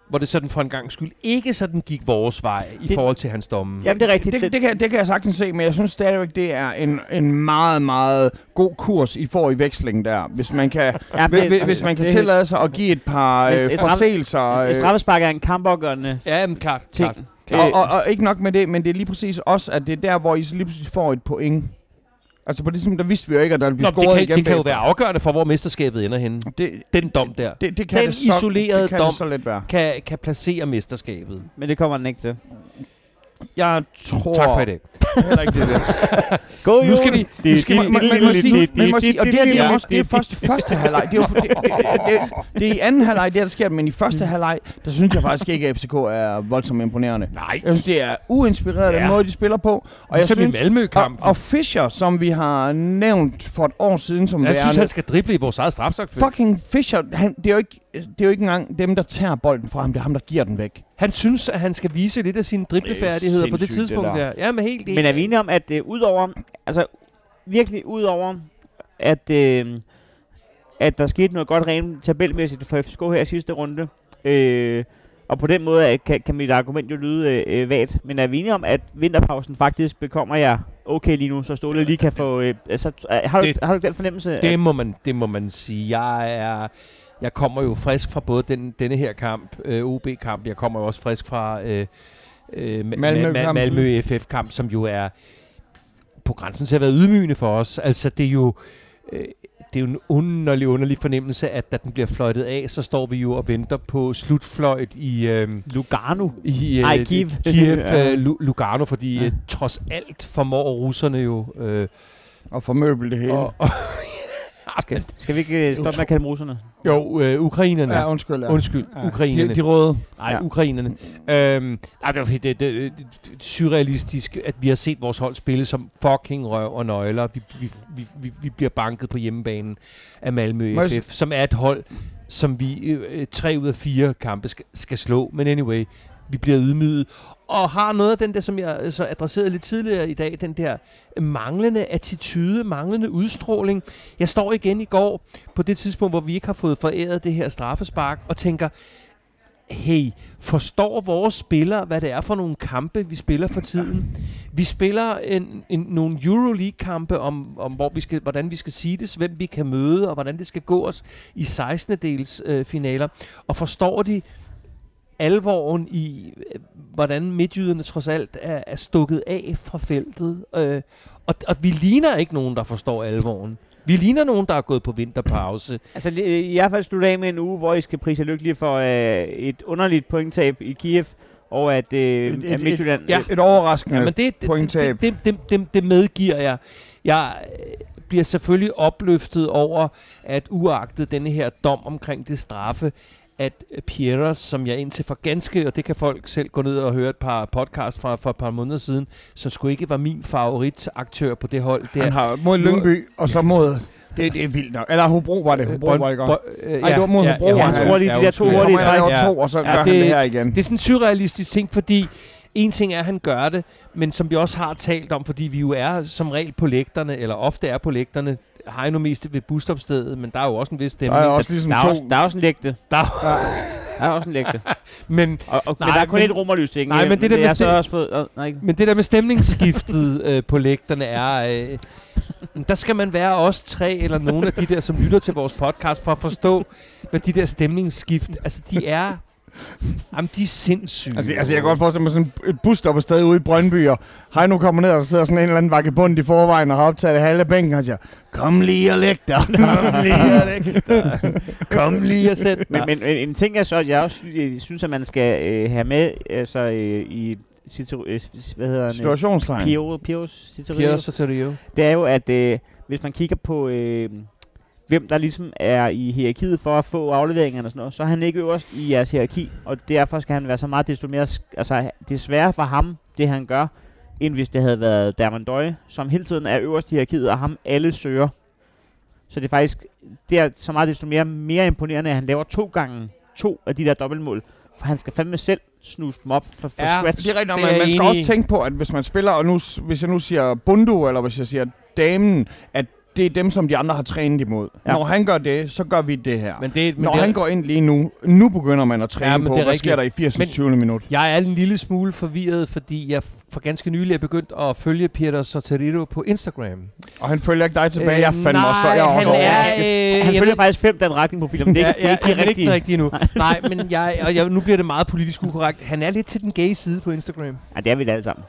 hvor det sådan for en gang skyld ikke sådan gik vores vej i Det- forhold til hans domme? Jamen, det er rigtigt. Det, det, kan, det kan jeg sagtens se, men jeg synes stadigvæk, det er en, en meget, meget god kurs, I får i vekslingen der. Hvis man kan, Ja, hvis, det- hvis man kan det- tillade sig at give et par øh, forseelser. Et Øh, straffespark er en kampafgørende Ja, men klart. ting. klart. og, og, og ikke nok med det, men det er lige præcis også, at det er der, hvor I så lige pludselig får et point. Altså på det tidspunkt, der vidste vi jo ikke, at der ville Nå, blive det, scoret kan, igen det kan jo være afgørende for, hvor mesterskabet ender henne. Det, Den dom der det, det kan Den det så, isolerede det kan dom. det så let være. kan, kan placere mesterskabet. Men det kommer den ikke til. Jeg tror... Tak for i dag. Heller ikke det der. Go, Nu skal vi... Nu skal, man, man, man, må sige, man må sige, og det, her, det er også det er først første halvleg. Det er, jo, det, det, det, det, er i anden halvleg, det der sker, men i første halvleg, der synes jeg faktisk ikke, at FCK er voldsomt imponerende. Nej. Jeg synes, det er uinspireret, den Ja. måde, de spiller på. Og jeg Ligesom synes, og, Malmø-kampen. og Fischer, som vi har nævnt for et år siden, som Jeg synes, værende, han skal drible i vores eget strafsagtfelt. fucking Fischer, han, det, er jo ikke, det er jo ikke engang dem, der tager bolden fra ham, det er ham, der giver den væk. Han synes, at han skal vise lidt af sine driblefærdigheder på det sindssygt, det tidspunkt der. der. Ja, men helt Men er vi enige om, at øh, udover, altså virkelig udover, at, øh, at der skete noget godt rent tabelmæssigt for FCK her i sidste runde, øh, og på den måde øh, kan, kan mit argument jo lyde øh, øh, vagt, men er vi enige om, at vinterpausen faktisk bekommer jer okay lige nu, så Ståle lige kan få... Øh, altså, øh, har, du, Det- har du den fornemmelse? Det må man, det må man sige. Jeg er... Jeg kommer jo frisk fra både den, denne her kamp, øh, OB-kamp, jeg kommer jo også frisk fra øh, øh, Ma- Ma- Ma- Malmø-kampen. Malmø FF-kamp, som jo er på grænsen til at være ydmygende for os. Altså, det er jo... Øh, det er jo en underlig, underlig fornemmelse, at da den bliver fløjtet af, så står vi jo og venter på slutfløjt i... Øh, Lugano. i Ej, Kiev. Kiev Ja. øh, Lu- Lugano, fordi Ja. ja. trods alt formår russerne jo... Øh, Og formøbel det hele. og, og, Skal, skal vi ikke øh, stoppe med at kalde dem russerne? jo, øh, ukrainerne. Ja, undskyld. Ja. Undskyld, Ja. ukrainerne. De, de røde. Nej, Ja. ukrainerne. Øhm, nej, det, var, det, det, det, er surrealistisk, at vi har set vores hold spille som fucking røv og nøgler. Vi, vi, vi, vi, vi bliver banket på hjemmebanen af Malmø Må jeg FF, som er et hold, som vi øh, tre ud af fire kampe skal, skal slå. Men anyway, vi bliver ydmyget. Og har noget af den der, som jeg øh, så adresserede lidt tidligere i dag, den der manglende attitude, manglende udstråling. Jeg står igen i går på det tidspunkt, hvor vi ikke har fået foræret det her straffespark, og tænker, hey, forstår vores spillere, hvad det er for nogle kampe, vi spiller for tiden? Vi spiller en, en, nogle Euroleague-kampe om, om hvor vi skal, hvordan vi skal sides, hvem vi kan møde, og hvordan det skal gå os i 16. dels øh, finaler. Og forstår de alvoren i, øh, hvordan midtjyderne trods alt er, er stukket af fra feltet? Øh, og, og vi ligner ikke nogen, der forstår alvoren. Vi ligner nogen, der er gået på vinterpause. Altså, i hvert fald slutte af med en uge, hvor I skal prise lykkelige for øh, et underligt pointtab i Kiev, og at, øh, Et- et- at Midtjylland... Ja. Et overraskende. Ja, men det, det, pointtab. det, det, det, det, det medgiver jeg. Jeg øh, bliver selvfølgelig opløftet over, at uagtet denne her dom omkring det straffe, at Pierres, som jeg indtil for ganske, og det kan folk selv gå ned og høre et par podcast fra for et par måneder siden, som skulle ikke var min favoritaktør på det hold. Det Han har mod Lyngby, og så mod... Det, det er vildt nok. Eller Hobro var det. Hobro var ikke godt. øh, Ej, det var mod Hobro, ja, han han scorede lige de der to hurtige Han træk. laver to, og så Ja, gør han det- det her igen. Det er sådan en surrealistisk ting, fordi en ting er, at han gør det, men som vi også har talt om, fordi vi jo er som regel på lægterne, eller ofte er på lægterne, har jeg nu mest ved busstopstedet, men der er jo også en vis Der stemning. er også ligesom Der er, to... også, der er også en lægte. Der, Der er også en lægte. men, Og, og, men Nej, der er kun men- et romerlys, ikke? Nej, men det der det med er så stem- også fået... Øh, nej, ikke. men det der med stemningsskiftet øh, på lægterne er... Øh, der skal man være os tre, eller nogle af de der, som lytter til vores podcast, for at forstå, hvad de der stemningsskift... Altså, de er... Jamen, de er sindssyge. Altså, altså, jeg kan godt forestille mig sådan et busstopper sted ude i Brøndby, og Heino kommer ned, og der sidder sådan en eller anden vagabond i forvejen, og har optaget det halve bænken, og siger, kom lige og læg dig. Kom lige og læg dig. Kom lige og sæt Men, dig. men en, en ting er så, at jeg også øh, synes, at man skal øh, have med altså, øh, i Citero, øh, hvad hedder? Situationstegn. Pio, Pios Citero. Pierre Soterio. det er jo, at øh, hvis man kigger på, øh, hvem der ligesom er i hierarkiet for at få afleveringerne og sådan noget, så er han ikke øverst i jeres hierarki, og derfor skal han være så meget desto mere, sk- altså det er sværere for ham, det han gør, end hvis det havde været Derman Døje, som hele tiden er øverst i hierarkiet, og ham alle søger. Så det er faktisk, det er så meget desto mere, mere imponerende, at han laver to gange to af de der dobbeltmål, For han skal fandme selv snuse dem op for, for Ja, scratch. Det er rigtigt, Det er man skal enig også tænke på, at hvis man spiller, og nu, hvis jeg nu siger Bundu, eller hvis jeg siger damen, at det er dem, som de andre har trænet imod. Ja. Ja. Når han gør det, så gør vi det her. Men det, men Når det, han går ind lige nu, nu begynder man at træne Ja, ja, men på, det er hvad rigtigt. sker der i 80. Men- 20. minut. Jeg er en lille smule forvirret, fordi jeg for ganske nylig er begyndt at følge Peter Soterito på Instagram. Og han følger ikke dig tilbage. jeg er fandme Øh, nej, også jeg er også han er, øh, han jeg følger ved- faktisk fem den retning profiler, men det er ikke, ja, det er ikke ja, ikke rigtige. den rigtige nu. Nej, men jeg, og jeg, nu bliver det meget politisk ukorrekt. Han er lidt til den gay side på Instagram. Ja, det er vi da alle sammen.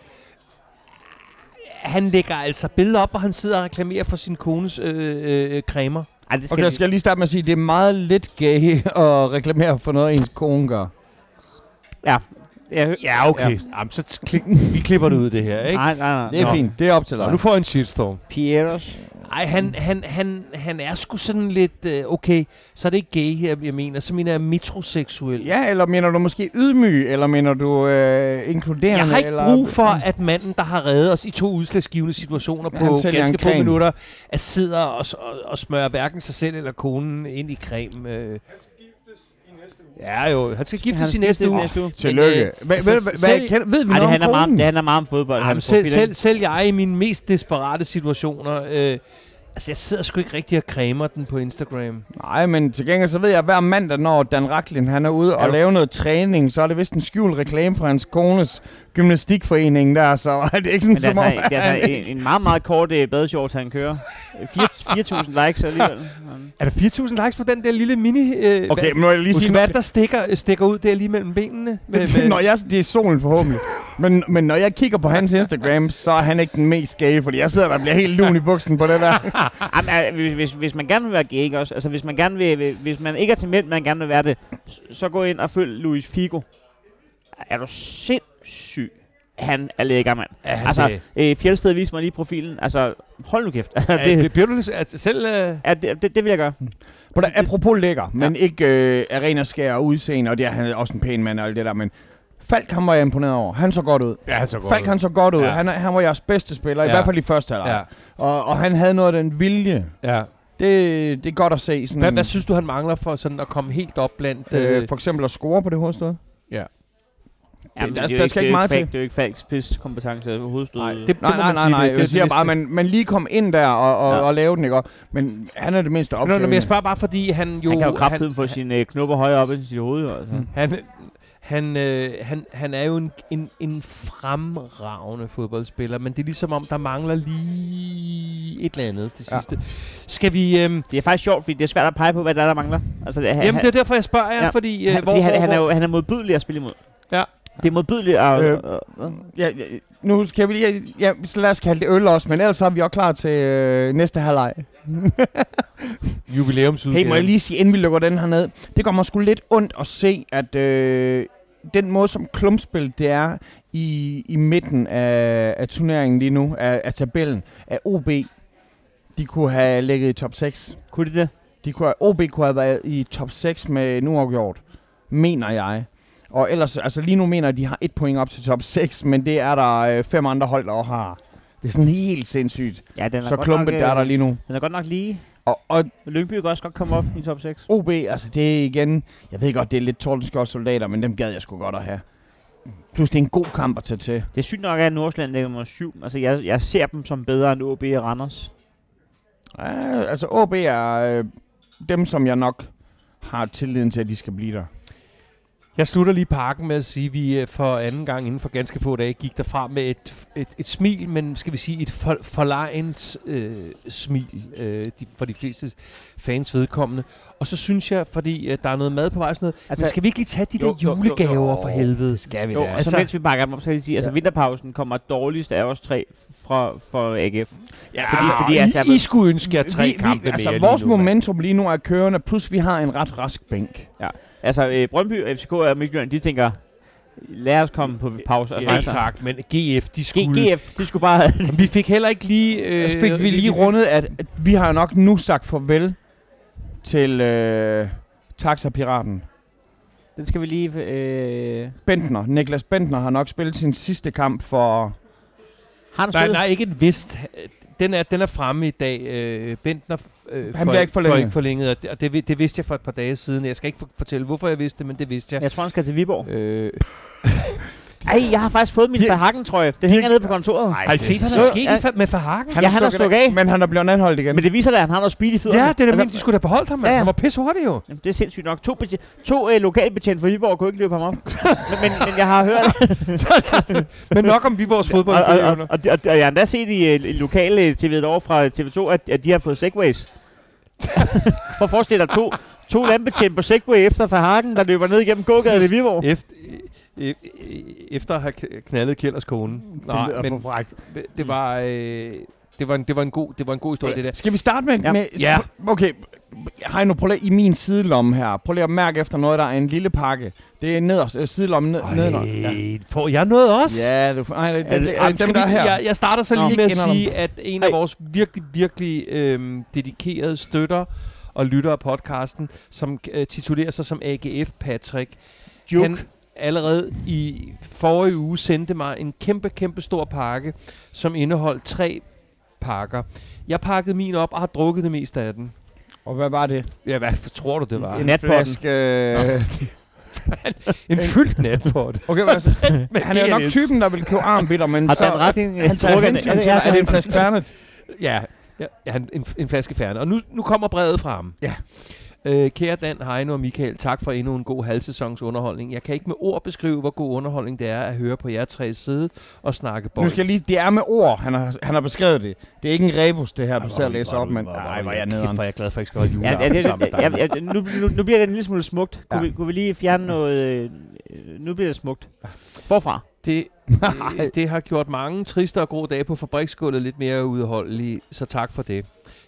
Han lægger altså billeder op, hvor han sidder og reklamerer for sin kones øh, øh, cremer. Ej, det skal Okay, okay, skal jeg lige starte med at sige, at det er meget lidt gay at reklamere for noget, ens kone gør. jeg, hø- Ja, okay. Ja. Jamen, så kli- vi klipper det ud, det her, ikke? Nej, nej, nej. Det er Nå. fint. Det er op til dig. Og nu får jeg en shitstorm. Pieros. Ej, han, han, han, han er sgu sådan lidt, øh, okay, så er det ikke gay her, jeg mener, så mener jeg metroseksuel. Ja, eller mener du måske ydmyg, eller mener du øh, inkluderende? Jeg har ikke eller, brug for, at manden, der har reddet os i to udslagsgivende situationer på ganske få minutter, at sidder og, og, og smører hverken sig selv eller konen ind i creme. Øh. Ja jo, han skal giftes i næste uge. Næste uge. Tillykke. Men, Hvad, altså, hvad, selv- ved vi Ej, det noget handler, om meget, om- det handler meget om fodbold. Ej, han men selv, selv, selv jeg i mine mest desperate situationer, øh, altså jeg sidder sgu ikke rigtig og cremer den på Instagram. Nej, men til gengæld så ved jeg, at hver mandag, når Dan Racklin han er ude og du- lave noget træning, så er det vist en skjult reklame fra hans kones gymnastikforening der, så er det ikke sådan, Men det er som om... altså, det er altså en, en meget, meget kort uh, badeshorts, han kører. Øh, fire- 4.000 likes alligevel. Er der 4.000 likes på den der lille mini... Øh, Okay, men vil jeg lige sige, hvad er der stikker, øh, stikker ud der lige mellem benene? Men, når jeg, det er solen forhåbentlig. Men, men når jeg kigger på hans Instagram, så er han ikke den mest gay, fordi jeg sidder der og bliver helt lun i buksen på det der. Jamen, altså, hvis, hvis, hvis man gerne vil være gay, ikke også? Altså, hvis man, gerne vil, hvis man ikke er til mænd, men gerne vil være det, så gå ind og følg Luis Figo. Er du sindssyg? Han er lækker, mand. er han Altså, det? øh, Fjeldsted viser mig lige profilen. Altså, hold nu kæft. Altså, Er, det, bliver du altså, selv... Øh, er, det, det, det vil jeg gøre. På der, apropos lækker, men ikke øh, arena skær og udseende, og det er han er også en pæn mand og alt det der, men Falk, han var jeg imponeret over. Han så godt ud. ja, han så godt Falk, han så godt ud. Ja. Ja. Han, er- han var jeres bedste spiller, ja. i Ja. hvert fald i første halvleg. Ja, Ja. Og, og han havde noget af den vilje. ja. Det, det er godt at se. Sådan, Hvad, hvad synes du, han mangler for sådan at komme helt op blandt... Øh, øh, for eksempel at score på det hovedstød? Jamen, der- er der ikke- skal det ikke meget Falk- til. Det er jo ikke Falks spidskompetence af hovedstød. nej, det, det Nej, nej, man nej, nej. det, det, Jeg siger bare, man, man lige kom ind der og, og, Ja. ja. og lave den, ikke? Men han er det mindste opsøgende. men jeg spørger bare, fordi han jo... han kan jo kraftigt få sine øh, knopper højere op i sit hoved. Altså. Mm. Han, han, øh, han, han er jo en, en, en fremragende fodboldspiller, men det er ligesom om, der mangler lige et eller andet til Ja. sidste. Skal vi... Øhm, Det er faktisk sjovt, fordi det er svært at pege på, hvad der er, der mangler. Altså, det, jamen, det er derfor, jeg spørger jer, Ja, fordi... Øh, han, hvor, fordi han, hvor, han, er jo, han er modbydelig at spille imod. Ja. Det er modbydeligt at... Øh, Øh, øh, Ja, ja, nu skal vi lige... Ja, så lad os kalde det øl også, men ellers er vi også klar til øh, næste halvleg. Jubilæumsudgave. Hey, må jeg lige sige, inden vi lukker den her ned. Det gør mig sgu lidt ondt at se, at øh, den måde, som klumpspil det er i, i midten af, af turneringen lige nu, af, af tabellen, af OB, de kunne have ligget i top 6. kunne de det? De kunne have, OB kunne have været i top 6 med nu afgjort, mener jeg. Og ellers, altså lige nu mener jeg, at de har et point op til top 6, men det er der øh, fem andre hold, der har. Det er sådan helt sindssygt. Ja, den er Så godt klumpet nok, der er der øh, lige nu. Den er godt nok lige. Og, og Lyngby kan også godt komme op i top 6. OB, altså det er igen, jeg ved godt, det er lidt tordenskjold soldater, men dem gad jeg sgu godt at have. Plus det er en god kamp at tage til. Det er sygt nok, at Nordsjælland ligger nummer 7. Altså, jeg, jeg ser dem som bedre end OB og Randers. Ja, altså OB er øh, dem, som jeg nok har tilliden til, at de skal blive der. Jeg slutter lige pakken med at sige, at vi øh, for anden gang inden for ganske få dage gik derfra med et, et, et smil, men skal vi sige et for, forlegent øh, smil øh, de, for de fleste fans vedkommende. Og så synes jeg, fordi øh, der er noget mad på vej og sådan noget, altså, Altså, men skal vi ikke lige tage de jo, der jo, jo, julegaver jo. for helvede? skal vi jo, da. altså, Altså- mens vi bakker dem op, så kan jeg sige, altså Ja. vinterpausen kommer dårligst af os tre fra, for AGF. Ja, Fordi- fordi I, altså- I skulle ønske jer tre vi, kampe vi, altså, mere vores lige nu, momentum lige nu er kørende, plus vi har en ret rask bænk. Altså, øh, Brøndby, FCK og Midtjylland, de tænker, lad os komme på pause. Og Ja, sammen. tak, men GF, de G- skulle... GF, de skulle bare... Vi fik heller ikke lige... Øh, Øh, fik vi lige rundet, at, at vi har nok nu sagt farvel til øh, Taxa-piraten. den skal vi lige... Øh, Bentner. Niklas Bentner har nok spillet sin sidste kamp for... har han Nej, nej, ikke en vist. Den, er, den er fremme i dag. Øh, Bentner øh, Han bliver ikke For, forlænget. ikke forlænget, og det, og det, det vidste jeg for et par dage siden. Jeg skal ikke for, fortælle, hvorfor jeg vidste det, men det vidste jeg. Jeg tror, han skal til Viborg. Øh, Ej, jeg har faktisk fået min De- Verhagen, tror jeg. Den hænger nede på kontoret. har I set, hvad der er sket ja. i fa- med Verhagen? Ja, han er stukket af. Men han er blevet anholdt igen. Men det viser da, at han har noget speed i fødderne. Ja, det er da Altså, altså, de skulle da beholdt ham. Ja, ja. Han var pisse hurtig jo. Jamen, det er sindssygt nok. To, to øh, lokalbetjente fra Viborg kunne ikke løbe ham op. men, men, men jeg har hørt... Men nok om Viborgs fodbold. og, og, og, og, og, og, jeg har endda set i øh, lokale TV over fra TV2, at, at de har fået segways. Prøv at forestille dig to, to landbetjente på segway efter Verhagen, der løber ned igennem gågaden i Viborg. Efter, e- e- efter at have knaldet Kjellers kone. Nej, men det var, øh, det var, en, det var en god, det var en god historie, det der. Skal vi starte med... Ja. med Ja. Okay, har I nu prøv lige i min sidelomme her. Prøv lige at mærke efter noget, der er en lille pakke. Det er nederst, øh, sidelommen ned, nedenunder. Ja. Får jeg noget også? Ja, du, nej, det, det, det, dem der er vi- her. Jeg, jeg starter så Nå. lige med at sige, at en af vores virkelig, virkelig øhm, dedikerede støtter og lytter af podcasten, som øh, titulerer sig som AGF Patrick, Joke. han allerede i forrige uge sendte mig en kæmpe, kæmpe stor pakke, som indeholdt tre pakker. Jeg pakkede min op og har drukket det meste af den. Og hvad var det? Ja, hvad tror du, det var? En Natpotten. flaske... Øh, En fyldt natpot. okay, hvad, altså, han er jo nok typen, der vil købe armbitter, men Har så... Dan Retting han tager hensyn til, er det en flaske Fernet? Ja, ja, ja han- en, en flaske færne. Og nu, nu kommer brevet frem. Ja. Øh, kære Dan, Heino og Michael, tak for endnu en god halvsæsons underholdning. Jeg kan ikke med ord beskrive, hvor god underholdning det er at høre på jer tre sidde og snakke bold. Nu skal jeg lige... Det er med ord, han har, han har beskrevet det. Det er ikke en rebus, det her, du sidder og læser op, men... Ej, hvor er jeg Kæft, nederen. er jeg glad for, at jeg skal holde Ja, juleaften ja, det, sammen med ja, ja, nu, nu, nu bliver det en lille smule smukt. Kunne, Ja. vi, kunne vi lige fjerne noget... Øh, nu bliver det smukt. Forfra. Det, det, det har gjort mange triste og grå dage på fabriksgulvet lidt mere udholdelige, så tak for det.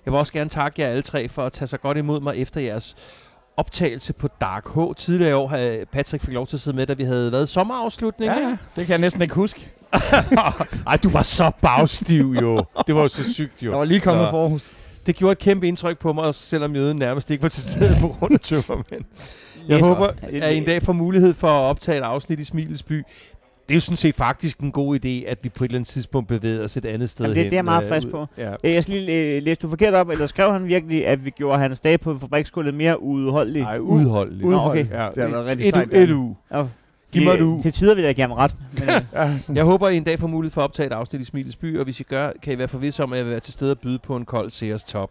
Jeg vil også gerne takke jer alle tre for at tage så godt imod mig efter jeres optagelse på Dark H. Tidligere i år havde Patrick fik lov til at sidde med, da vi havde været sommerafslutning. Ja, det kan jeg næsten ikke huske. Ej, du var så bagstiv jo. Det var jo så sygt Jeg jo. var lige kommet Nå. fra Aarhus. Det gjorde et kæmpe indtryk på mig, også selvom jøden nærmest ikke var til stede på grund af tømmermænd. Jeg Yes. håber, at I en dag får mulighed for at optage et afsnit i Smilets by. Det er jo sådan set faktisk en god idé, at vi på et eller andet tidspunkt bevæger os et andet sted Jamen, det- hen. det er jeg meget øh, frisk på. Ja. Øh, Jeg skal lige øh, læse du forkert op, eller skrev han virkelig, at vi gjorde hans dag på fabriksgulvet mere udholdelige? Nej, udholdeligt. Nå, okay. Ja, Det har været rigtig et, sejt, et, et Dan. uge. Ja, Giv mig uge. Til tider vil jeg gerne ret. Men, øh, Ja. Jeg håber, I en dag får mulighed for at optage et afsnit i Smilets by, og hvis I gør, kan I være forvisse om, at jeg vil være til stede og byde på en kold Sears top.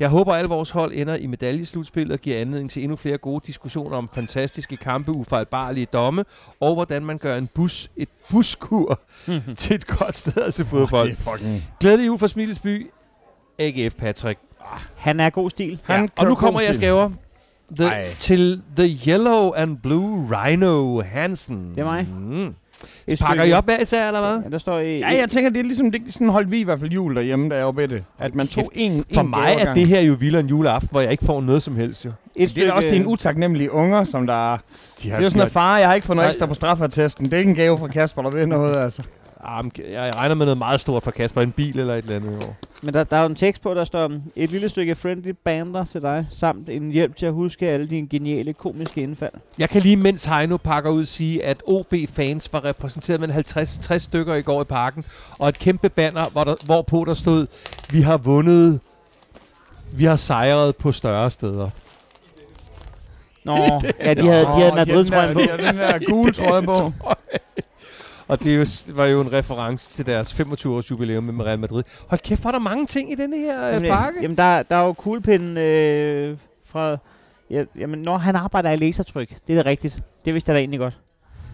Jeg håber, at alle vores hold ender i medaljeslutspil og giver anledning til endnu flere gode diskussioner om fantastiske kampe, ufejlbarlige domme, og hvordan man gør en bus, et buskur til et godt sted at se fodbold. Det er fucking... Glædelig jul fra Smilets by. AGF Patrick. han er god stil. Han ja. Og nu kommer jeg skæver. The, Ej. til The Yellow and Blue Rhino Hansen. Det er mig. Mm. Et Pakker I op hver især, eller hvad? Ja, der står i... Ja, jeg tænker, det er ligesom, det, sådan holdt vi i hvert fald jul derhjemme, jeg var ved det. At man tog en, For en mig gave ad er det her jo vildere en juleaften, hvor jeg ikke får noget som helst. Jo. et Det er også dine utaknemmelige unger, som der er... De Det er jo sådan, at far, jeg har ikke fået noget ekstra på straffertesten. Det er ikke en gave fra Kasper, der ved noget, altså. Ah, jeg regner med noget meget stort fra Kasper. En bil eller et eller andet. Jo. Men der, der er jo en tekst på, der står et lille stykke friendly bander til dig, samt en hjælp til at huske alle dine geniale komiske indfald. Jeg kan lige, mens Heino pakker ud, sige, at OB-fans var repræsenteret med en 50-60 stykker i går i parken, og et kæmpe banner, hvor der, hvorpå der stod, vi har vundet, vi har sejret på større steder. Nå, ja, de havde, de havde Madrid-trøjen på. Havde den der gule trøje på. Og det er jo, var jo en reference til deres 25-års jubilæum med Real Madrid. Hold kæft, er der mange ting i denne her øh, Jamen, pakke. jamen der, der er jo kuglepinden øh, fra... Ja, jamen, når han arbejder i lasertryk, det er det rigtigt. Det vidste jeg da egentlig godt.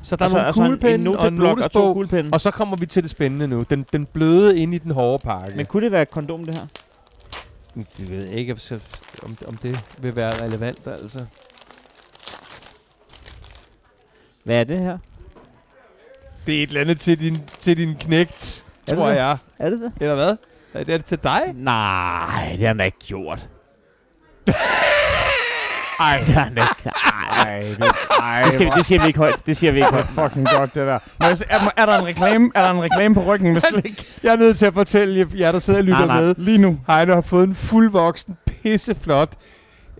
Så der er Og så- nogle og så en- en og en noteblok og to notesbog. kuglepinde. Og så kommer vi til det spændende nu. Den, den bløde ind i den hårde pakke. Men kunne det være et kondom, det her? Det ved jeg ikke, om, om det vil være relevant, altså. Hvad er det her? Det er et eller andet til din, til din knægt, Er tror det? jeg. Er det det? Eller hvad? Er det, er det til dig? Nej, det har han da ikke gjort. Ej, det har han ikke. Ej, det, ej, det, skal vi, det siger vi ikke højt. Det siger vi ikke højt. fucking godt, det der. Jeg se, er, er, der en reklame, er der en reklame på ryggen med slik? Jeg er nødt til at fortælle jer, jer der sidder og lytter Nej, nej. med. Lige nu. Heino har fået en fuldvoksen, pisseflot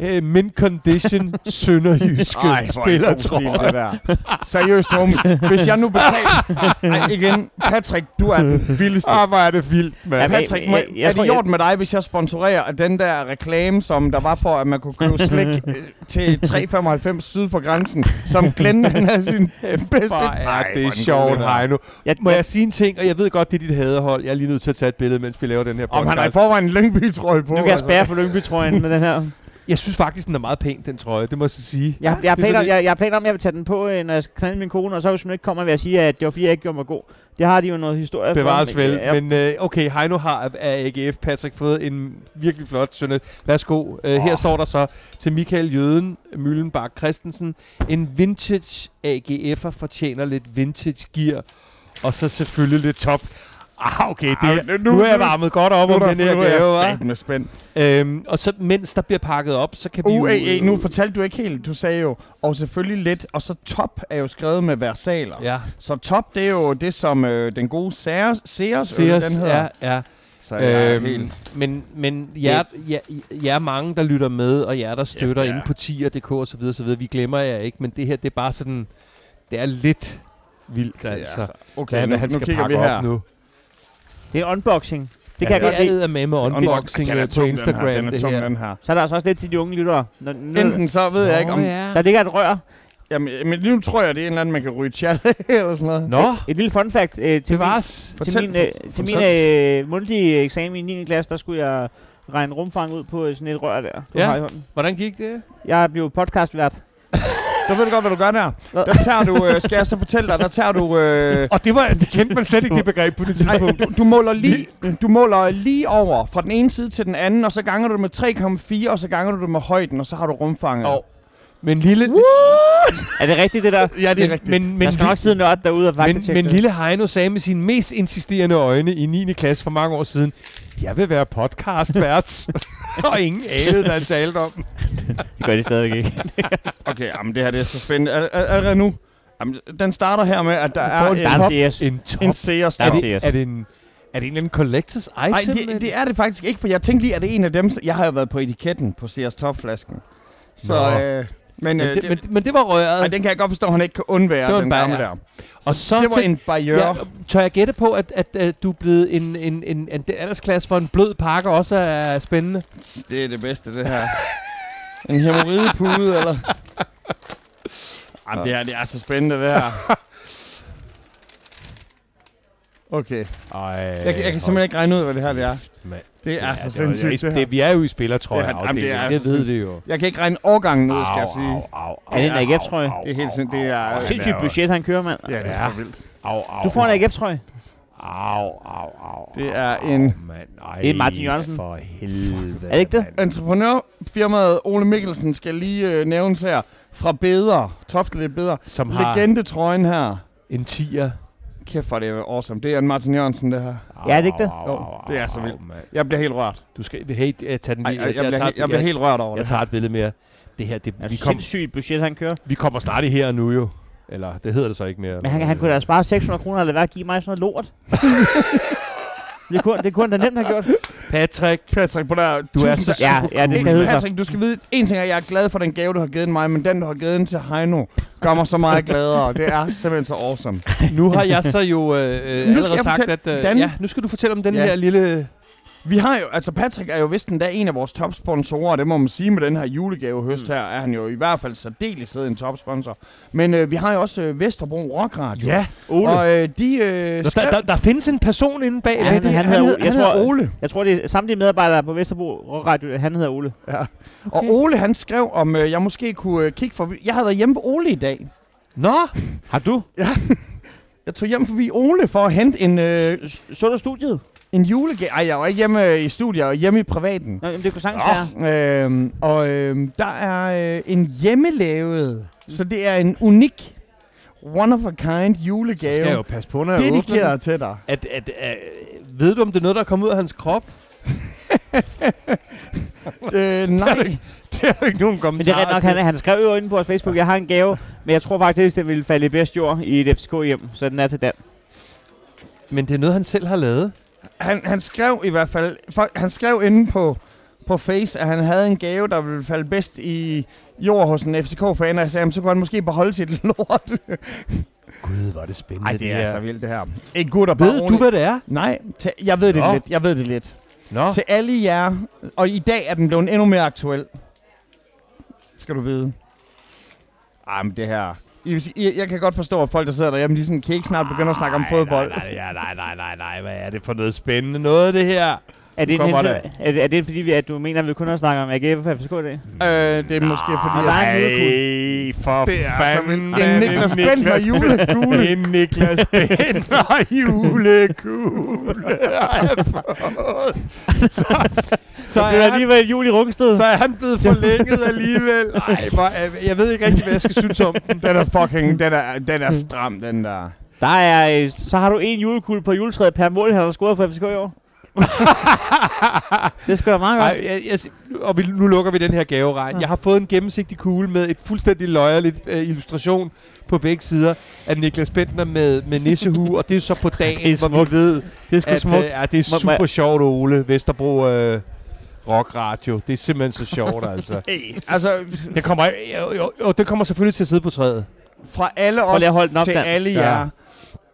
øh, mint condition sønderjyske Ej, er god stil, spillertrøje. det der. Seriøst, homie. Hvis jeg nu betaler... Ej, igen. Patrick, du er den vildeste. Ah, hvor er det vildt, mand. men- Patrick, må, jeg- jeg er tror, det jeg- gjort med dig, hvis jeg sponsorerer den der reklame, som der var for, at man kunne købe slik øh, til 3,95 syd for grænsen, som Glenn han er sin bedste... Hvor er Ej, det er sjovt. Heino. Jeg, Må jeg sige en ting, og jeg ved godt, det er dit hadehold. Jeg er lige nødt til at tage et billede, mens vi laver den her Om han har i podcast. forvejen en Lyngby-trøje på. nu kan jeg altså. spære for Lyngby-trøjen med den her. Jeg synes faktisk, den er meget pæn, den trøje. Det må jeg så sige. Jeg, jeg, er planer, jeg, jeg planer om, at jeg vil tage den på, øh, når jeg knalde min kone, og så hvis hun ikke kommer, vil jeg sige, at det var fordi, jeg ikke gjorde mig god. Det har de jo noget historie Bevares for. vel. Ja, Men øh, okay, Heino har af AGF Patrick fået en virkelig flot sønne. Værsgo. Øh, Her Åh. står der så til Michael Jøden Møllenbak Christensen. En vintage AGF'er fortjener lidt vintage gear. Og så selvfølgelig lidt top. Ah, okay. Det, er, nu- nu, er jeg nu- varmet godt op Nu om er den her nu er jeg gave, hva'? sat med spændt. Øhm, og så mens der bliver pakket op, så kan vi Uh, jo... ey, ey, nu fortalte du ikke helt. Du sagde jo, og selvfølgelig lidt, og så top er jo skrevet med versaler. Ja, Så top, det er jo det, som øh, den gode Sears, Sears, Sears, den hedder. ja, ja. Så jeg er Øhm, helt... men men jer, jer, jer mange, der lytter med, og jer, der støtter det er- inde på tier.dk og så videre, så videre, vi glemmer jer ikke, men det her, det er bare sådan, det er lidt vildt, altså. altså, Okay, hvad nu, han nu skal kigger vi her. op nu. Det er unboxing. Det kan ja, jeg godt lide. det er med med unboxing er øh, på tung, Instagram, den her. Den er det her. den her. Så er der altså også lidt til de unge lyttere. Når, når, Enten så ved jeg ikke om... ja. der ligger et rør. Jamen, men nu tror jeg, det er en eller anden, man kan ryge tjal eller sådan noget. Nå, Et lille fun fact. Øh, til det var min, s- til Fortæl, min, øh, til min fortæl. øh, mundtlige eksamen i 9. klasse, der skulle jeg regne rumfang ud på øh, sådan et rør der. Du Ja. har i hånden. Hvordan gik det? Jeg blev podcastvært. Du ved godt, hvad du gør der. Der tager du, øh, skal jeg så fortælle dig, der tager du... Øh, Og det var, det kendte man slet ikke det begreb på det Nej, tidspunkt. du, du, måler lige, du måler lige over fra den ene side til den anden, og så ganger du det med 3,4, og så ganger du det med højden, og så har du rumfanget. Og, men lille, Er det rigtigt, det der? Ja, det er men, rigtigt. men, Men, jeg skal nok sidde nørd derude og faktisk men, men lille Heino sagde med sine mest insisterende øjne i 9. klasse for mange år siden, jeg vil være podcastvært. og ingen anede, hvad han talte om. Det gør de stadig ikke. Okay, jamen, det her det er så spændende. Al- al- Allerede nu. Jamen, den starter her med, at der er en er top, CS. En top. en top. er, det- det, er, det en, er det en eller anden collectors item? Nej, det, det er det faktisk ikke, for jeg tænkte lige, at det er en af dem, jeg har jo været på etiketten på Sears topflasken. Så, Nå. øh, men, men, øh, det, men, men det var røret. ej, den kan jeg godt forstå, at han ikke kan undvære, Det var den gamle der. og så det var til- en barriere. Ja, tør jeg gætte på, at, at, at du er blevet en, en, en, en aldersklasse for en blød pakke også er spændende? Det er det bedste, det her. En hemorridepude, eller? Jamen, det, her, det er så spændende, det her. Okay. Ej, Jeg, kan- jeg kan simpelthen ikke regne ud, hvad det her det er. Mand. Det er så det, sindssygt, det, det det, her. Vi er jo i spillertrøje Det jamen, det det, er det så ved sindssygt. vi jo. Jeg kan ikke regne årgangen ud, skal jeg Au, sige. Au, au, Er det en au, AGF-trøje? au, Det er helt sind- det er- au, au, Sindssygt budget, han kører, mand. Ja, det er Ja. for vildt. Au, au, Du får en AGF-trøje. Au, au, au. Det er au, en- mand. Ej, Det er Martin Jørgensen. For helvede. Er det ikke det? Entreprenørfirmaet Ole Mikkelsen skal lige øh, nævnes her. Fra Beder. Tofte lidt bedre. Som har Legendetrøjen her. en tier. Kæft, er det awesome. Det er en Martin Jørgensen, det her. Ja, er det ikke det? Jo, det er så vildt. Jeg bliver helt rørt. Du skal hey, øh, tage den lige. ej, jeg, tager bliver, et- he- jeg bliver helt rørt over jeg det tager her. et billede mere. Det her, det, Er vi, kom, sindssygt budget, han kører? vi kommer snart i her og nu jo. Eller det hedder det så ikke mere. Men han, han kunne da spare 600 kroner være at give mig sådan noget lort. det kunne, det kunne han da nemt have gjort. Patrick, Patrick, på der. Du er så. Ja, ja, det skal hedde. Patrick, du skal vide, en ting er, jeg er glad for den gave, du har givet mig, men den, du har givet til Heino, gør mig så meget gladere. Det er simpelthen så awesome. nu har jeg så jo øh, øh, allerede sagt, at... Øh, ja, nu skal du fortælle om den Ja. her lille... Vi har jo, altså Patrick er jo vist endda en af vores topsponsorer, det må man sige med den her julegavehøst Mm. her, er han jo i hvert fald særdeles en topsponsor. Men øh, vi har jo også øh, Vesterbro Rock Radio. Ja, Og øh, de øh, der, skrev, der, der findes en person inde bag. Ja, han- det. han han, hedder- hed, jeg han tror- hedder Ole. Jeg tror, det er samtlige medarbejdere på Vesterbro Rock Radio. Han hedder Ole. Ja. Og Ole han skrev, om øh, jeg måske kunne øh, kigge forbi. Jeg havde været hjemme ved Ole i dag. Nå, Har du? Jeg tog hjem forbi Ole for at hente en, øh, Så du studiet? En julegave. Ej, jeg var ikke hjemme øh, i studiet, jeg var hjemme i privaten. Nå, jamen, det kunne sagtens være. Øhm, og øhm, der er øh, en hjemmelavet, så det er en unik, one of a kind så skal julegave. jeg jo passe på, når jeg åbner den. dedikeret til dig. At, at, at, ved du, om det er noget, der er kommet ud af hans krop? øh, nej, Det er jo ikke nogen Men kommentarer det er ret nok, han, han skrev jo inde på vores Facebook, jeg har en gave, men jeg tror faktisk, det ville falde i bedst jord i et FCK hjem, så den er til Dan. Men det er noget, han selv har lavet. Han, han skrev i hvert fald, for, han skrev inde på på Face, at han havde en gave, der ville falde bedst i jord hos en FCK-fan, og jeg sagde, "Jamen, så kunne han måske beholde sit lort. Gud, hvor er det spændende. Nej, det er så vildt det her. Ikke gutter, bare Ved du, hvad det er? Nej, til, jeg ved det Nå. lidt. Jeg ved det lidt. Nå. Til alle jer, og i dag er den blevet endnu mere aktuel. Skal du vide. Ej, men det her... Jeg, vil sige, jeg, kan godt forstå, at folk, der sidder derhjemme, de sådan, kan ikke snart begynde at snakke om fodbold. Nej, nej, nej, nej, nej, nej, nej. Hvad er det for noget spændende noget, det her? Er det, en er, det, er det fordi, vi, at du mener, at vi kun har snakket om AGF og FCK i dag? Øh, det er måske fordi... er at- julekugle. For Det er altså fanden. en En Niklas Bentner julekugle. En Niklas julekugle. har jeg fået. så, så, Så det er han, alligevel jul i Rungsted. så er han blevet forlænget alligevel. Ej, hvor, jeg ved ikke rigtig, hvad jeg skal synes om den. Den er fucking... Den er, den er stram, den der. Der er, øh, så har du en julekugle på juletræet per mål, han har scoret for FCK i år. det skal da meget godt. Ej, jeg, jeg, og vi, nu lukker vi den her gaveregn. Jeg har fået en gennemsigtig kugle med et fuldstændig løjerligt øh, illustration på begge sider af Niklas Bentner med, med nissehue, og det er så på dagen, Det er hvor vi ved, Det er at smukt. øh, ja, det er Må- må super jeg- sjovt, Ole Vesterbro øh, Rock Radio. Det er simpelthen så sjovt, altså. Hey, altså, Det kommer, jo, jo, jo, det kommer selvfølgelig til at sidde på træet. fra alle os op, til Dan. alle Ja.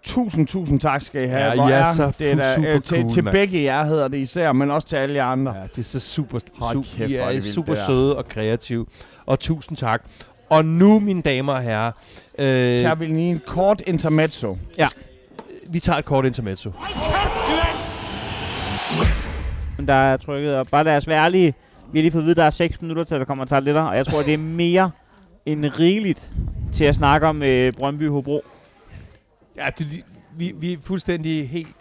Tusind, tusind tak skal I have. Ja, Hvor I er så det da, super øh, til, cool, til mand. begge jer hedder det især, men også til alle jer andre. Ja, det er så super, Hold super, kæft, I er er det vildt, super søde og kreative. Og tusind tak. Og nu, mine damer og herrer, øh, Tager vi lige en kort intermezzo. vi tager et kort intermezzo. Der er trykket, og bare lad os være ærlige. Vi har lige fået at vide, at der er 6 minutter til, der kommer tarletter, og jeg tror, det er mere end rigeligt til at snakke om øh, Brøndby Hobro. Ja, det, vi, vi er fuldstændig helt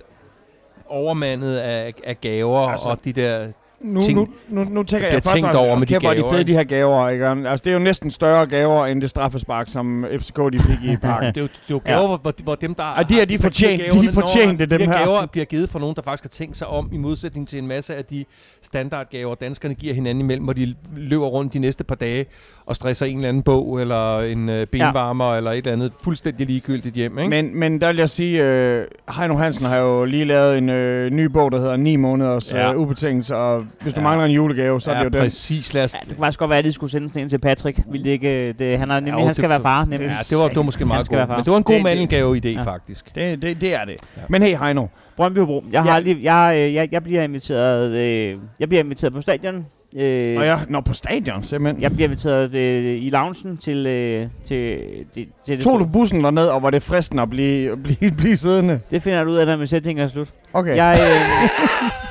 overmandet af, af gaver altså, og de der... Nu, Ting- nu, nu, nu tænker jeg først tænkt over med de er gaver, de fede, de her gaver. Ikke? Altså, det er jo næsten større gaver, end det straffespark, som FCK de fik i parken. Det er jo, det er jo gaver, ja. hvor, hvor dem, der... Og de er- de har- fortjent- giver de fortjente dem de her. gaver bliver givet fra nogen, der faktisk har tænkt sig om, i modsætning til en masse af de standardgaver, danskerne giver hinanden imellem, hvor de løber rundt de næste par dage og stresser en eller anden bog, eller en øh, benvarmer, ja. eller et eller andet fuldstændig ligegyldigt hjem, ikke? Men, men der vil jeg sige, øh, Heino Hansen har jo lige lavet en øh, ny bog, der hedder 9 måneders Ja. øh, ubetinget, og hvis du Ja. mangler en julegave, så er ja, det jo den. præcis. Lad os, Ja, det kunne faktisk godt være, at de skulle sende sådan en til Patrick. Vil det ikke, det, han, er, nemlig, jo, han skal det- være far, nemlig. ja, det var, det var måske meget godt. Men det var en god mandelgave-idé, Ja. faktisk. Det, det, det er det. Ja. Ja. Men hey, Heino. Brøndby Hobro. Jeg, har Ja. aldrig, jeg, øh, jeg, jeg bliver inviteret, øh, jeg bliver inviteret på stadion. Øh, Og jeg når på stadion, simpelthen. Jeg bliver inviteret øh, i loungen til, øh, til, til, til det. Tog du bussen derned, og var det fristende at blive, blive, blive siddende? Det finder du ud af, når min sætning er slut. Okay. Jeg, øh,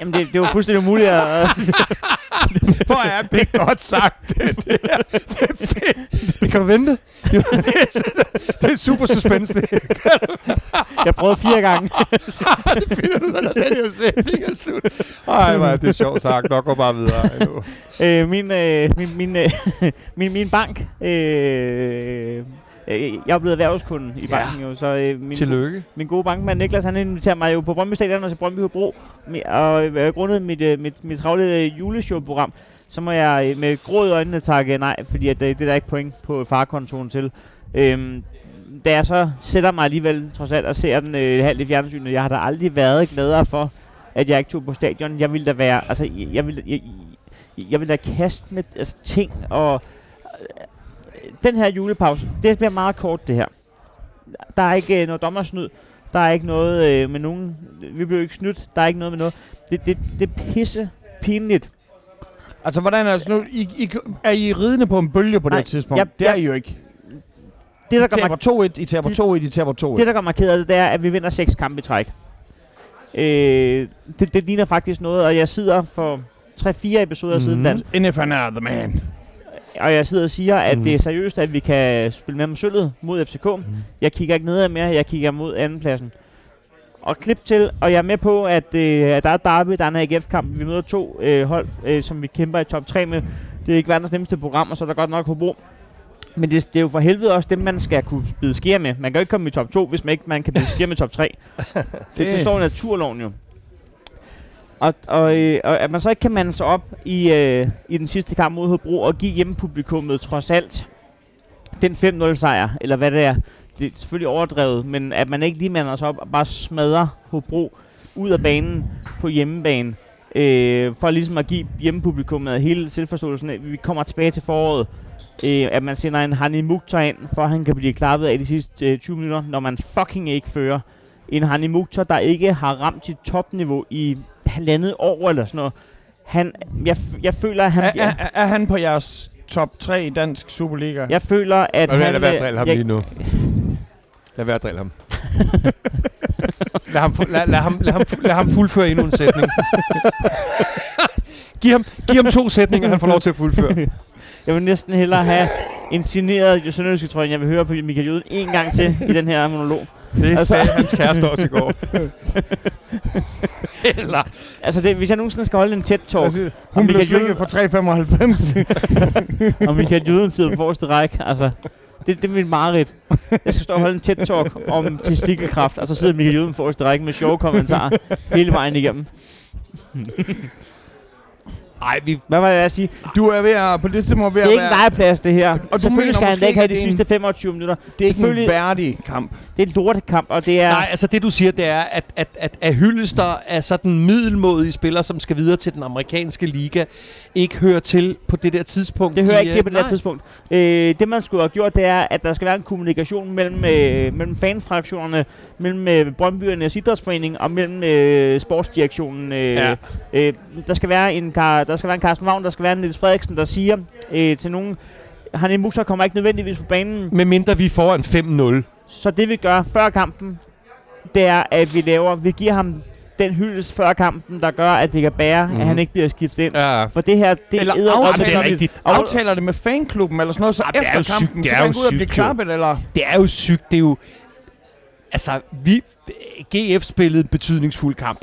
jamen, det, det var fuldstændig umuligt at... Hvor er det godt sagt, det der. Det er fedt. Det kan du vente. det, er, det er super suspense, det. jeg prøvede fire gange. det finder du, når den her sætning er slut. Ej, hvor er det sjovt sagt. Nok går bare videre. Øh, min, øh, min, min, øh, min, min bank... Øh, øh, jeg er blevet erhvervskunde i Ja. banken jo, så øh, min, Tillykke. min gode bankmand Niklas, han inviterer mig jo på Brøndby Stadion og til Brøndby Hobro. Og øh, grundet mit, øh, mit, mit travle øh, juleshowprogram, så må jeg øh, med gråd øjnene takke nej, fordi at, øh, det er der ikke point på farkontoen til. Øhm, da jeg så sætter mig alligevel trods alt og ser den øh, halvt i fjernsynet, jeg har da aldrig været gladere for, at jeg ikke tog på stadion. Jeg ville da være, altså, jeg, jeg ville, jeg, jeg ville da kaste med altså, ting, og den her julepause, det bliver meget kort det her. Der er ikke øh, noget dommersnyd, der er ikke noget øh, med nogen, vi blev ikke snydt, der er ikke noget med noget. Det, det, det er pisse pinligt. Altså, hvordan er det nu? I, I, er I ridende på en bølge på Nej, det tidspunkt? jeg- det er jeg- I jo ikke. Det, der I taber 2-1, I taber Det- 2-1, I taber 2-1. Det, der gør mig ked af det, det er, at vi vinder seks kampe i træk. Øh, det, det ligner faktisk noget, og jeg sidder for 3-4 episoder mm. siden. Dan, NFN er the man. Og jeg sidder og siger, at Mhm. det er seriøst, at vi kan spille med om sølvet mod FCK. Mm. Jeg kigger ikke nedad mere, jeg kigger mod andenpladsen. Og klip til, og jeg er med på, at, øh, at der er derby, der er en AGF-kamp. Vi møder to øh, hold, øh, som vi kæmper i top 3 med. Det er ikke verdens nemmeste program, og så er der godt nok Hobro. Men det, det er jo for helvede også dem, man skal kunne bide skære med. Man kan jo ikke komme i top 2, hvis man ikke man kan bide skære med top 3. det, det står i naturloven jo. Og, og, øh, og at man så ikke kan mande sig op i, øh, i den sidste kamp mod Hobro og give hjemmepublikummet trods alt den 5-0 sejr, eller hvad det er. Det er selvfølgelig overdrevet, men at man ikke lige mander sig op og bare smadrer Hobro ud af banen på hjemmebane. øh, for ligesom at give hjemmepublikummet hele selvforståelsen af, at vi kommer tilbage til foråret, øh, at man sender en Hani Mukhtar ind, for at han kan blive klappet af de sidste øh, 20 minutter, når man fucking ikke fører. En Hani Mukhtar, der ikke har ramt sit topniveau i halvandet år eller sådan noget. Han, jeg, jeg føler, at han Er, bliver... er, er han på jeres top 3 i dansk Superliga? Jeg føler, at Og han... lad være at øh, drille ham jeg, lige nu. Lad være at drille ham. lad, ham lad, lad, ham, lad, ham, lad ham fuldføre endnu en sætning. giv, ham, giv ham to sætninger, han får lov til at fuldføre. Jeg vil næsten hellere have en signeret sønderjyske trøje, jeg vil høre på Michael Jøden en gang til i den her monolog. Det Altså- sagde hans kæreste også i går. Eller, Altså, det, hvis jeg nogensinde skal holde en tæt talk, Altså, hun blev Michael slikket for 3,95. og Michael Jøden sidder på forreste række, altså, det, det er mit mareridt. Jeg skal stå og holde en tæt talk om testikelkraft, og så sidder Michael Jøden på forreste række med sjove kommentarer hele vejen igennem. Ej, vi, Hvad var det, jeg sige? du er ved at, på det tidspunkt ved Det er at ikke en være, legeplads, det her. Og selvfølgelig skal han da ikke have de at sidste 25 minutter. det er ikke en værdig kamp. Det er en lortekamp, og det er... nej, altså det du siger, det er, at, at, at, at Hyllester er sådan middelmodige spiller, som skal videre til den amerikanske liga, ikke hører til på det der tidspunkt. Det hører i, ikke til øh, på det nej. tidspunkt. Øh, det man skulle have gjort, det er, at der skal være en kommunikation mellem, øh, mellem fanfraktionerne, mellem øh, Brøndbyernes Idrætsforening og mellem øh, sportsdirektionen. Øh, Ja. øh, der, skal være en, Kar- der skal være en Carsten Vagn, der skal være en Niels Frederiksen, der siger øh, til nogen, han Musa kommer ikke nødvendigvis på banen. Med mindre vi får en 5-0. Så det vi gør før kampen, det er, at vi laver, vi giver ham den hyldest før kampen, der gør, at det kan bære, mm. Mhm. at han ikke bliver skiftet ind. Ja. For det her, det Eller er aftaler det er rigtigt. Aftaler det med fanklubben eller sådan noget, så det er jo efter sygt. kampen, Det så kan han gå ud og blive klappet, eller? Det er jo sygt. Det er jo... Altså, vi... GF spillede betydningsfuld kamp.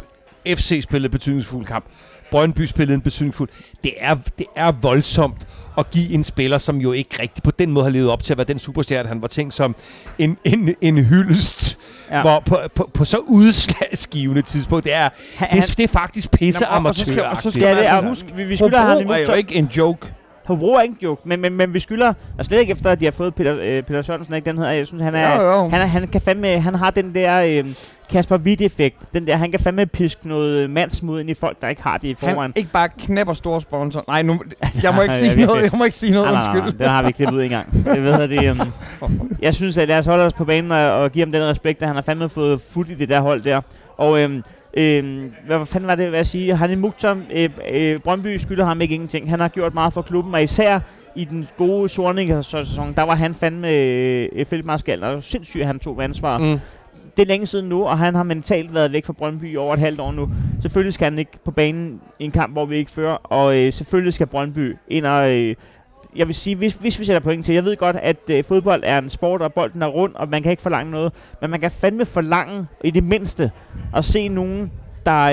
FC spillede betydningsfuld kamp. Brøndby spillede en betydningsfuld. Det er, det er voldsomt at give en spiller, som jo ikke rigtig på den måde har levet op til at være den superstjerne, han var tænkt som en, en, en hyldest, ja. Hvor på, på, på så udslagsgivende tidspunkt. Det er, Han, det, er, det er faktisk pisse Nå, og så skal- og så skal Ja, man det er, altså husk, huske, vi, vi skylder ham jo ikke en joke. Hobro er ikke en joke, men, men, men vi skylder, og slet ikke efter, at de har fået Peter, øh, Peter Sørensen, ikke den hedder, jeg synes, han er, Jo, jo. han, er, han kan fandme, han har den der øh, Kasper Witt-effekt, den der, han kan fandme piske noget mandsmod ind i folk, der ikke har det i forvejen. Han ikke bare knæpper store sponsor. Nej, nu, jeg må ikke Nej, sige noget. Jeg må ikke sige noget. Nej, nej, nej, Undskyld. den har vi klippet ud engang. Det ved jeg, det, um, jeg synes, at lad os holde os på banen og, og give ham den respekt, at han har fandme fået fuld i det der hold der. Og øhm, øhm, hvad fanden var det, hvad jeg sige? Han er Mukhtar, øh, øh, Brøndby skylder ham ikke ingenting. Han har gjort meget for klubben, og især i den gode Sorning-sæson, der var han fandme øh, feltmarskal, og det var sindssygt, at han tog ansvar. Mm. Det er længe siden nu, og han har mentalt været væk fra Brøndby i over et halvt år nu. Selvfølgelig skal han ikke på banen i en kamp, hvor vi ikke fører, og øh, selvfølgelig skal Brøndby ind og... Øh, jeg vil sige, hvis, hvis vi sætter point til, jeg ved godt, at øh, fodbold er en sport, og bolden er rund, og man kan ikke forlange noget, men man kan fandme forlange, i det mindste, at se nogen, der,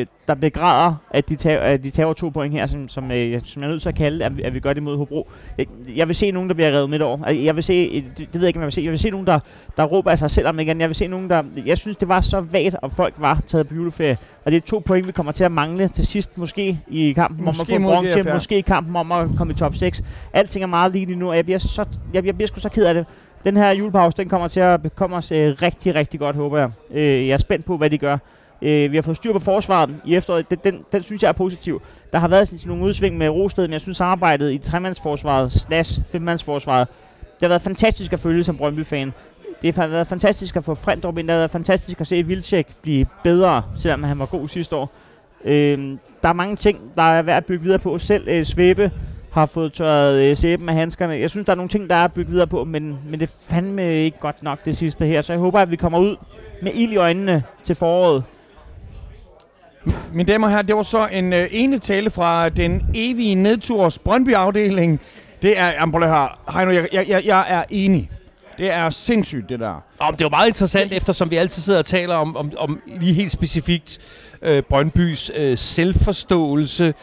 øh, der begræder, at de, tager, at de tager to point her, som, som, øh, som jeg er nødt til at kalde, at, vi- at vi gør det mod Hobro. Jeg, jeg vil se nogen, der bliver revet midt over. Jeg vil se, øh, det, det ved jeg ikke, om jeg vil se. Jeg vil se nogen, der, der råber af sig selv om igen. Jeg vil se nogen, der... Jeg synes, det var så vagt, og folk var taget på juleferie. Og det er to point, vi kommer til at mangle til sidst, måske i kampen Måske om at få bronze, måske i kampen om at komme i top 6. Alting er meget lige nu, og jeg bliver, så, jeg, jeg bliver sgu så ked af det. Den her julepause, den kommer til at komme os øh, rigtig, rigtig godt, håber jeg. Øh, jeg er spændt på, hvad de gør. Øh, vi har fået styr på forsvaret i efteråret. Den, den, den synes jeg er positiv. Der har været sådan nogle udsving med Rosted, men jeg synes samarbejdet i tremandsforsvaret slash femmandsforsvaret, det har været fantastisk at følge som Brøndby-fan. Det har været fantastisk at få Frendrup ind. Det har været fantastisk at se Vilcek blive bedre, selvom han var god sidste år. Øh, der er mange ting, der er værd at bygge videre på. Selv øh, Svæbe har fået tørret øh, sæben af handskerne. Jeg synes, der er nogle ting, der er at bygge videre på, men, men det er fandme ikke godt nok det sidste her. Så jeg håber, at vi kommer ud med ild i øjnene til foråret. Mine damer og herrer, det var så en øh, ene tale fra den evige nedturs Brøndby-afdeling. Det er, jamen, prøv her. Heino, jeg, jeg, jeg, jeg er enig. Det er sindssygt, det der. Om det er jo meget interessant, eftersom vi altid sidder og taler om, om, om lige helt specifikt øh, Brøndbys øh, selvforståelse.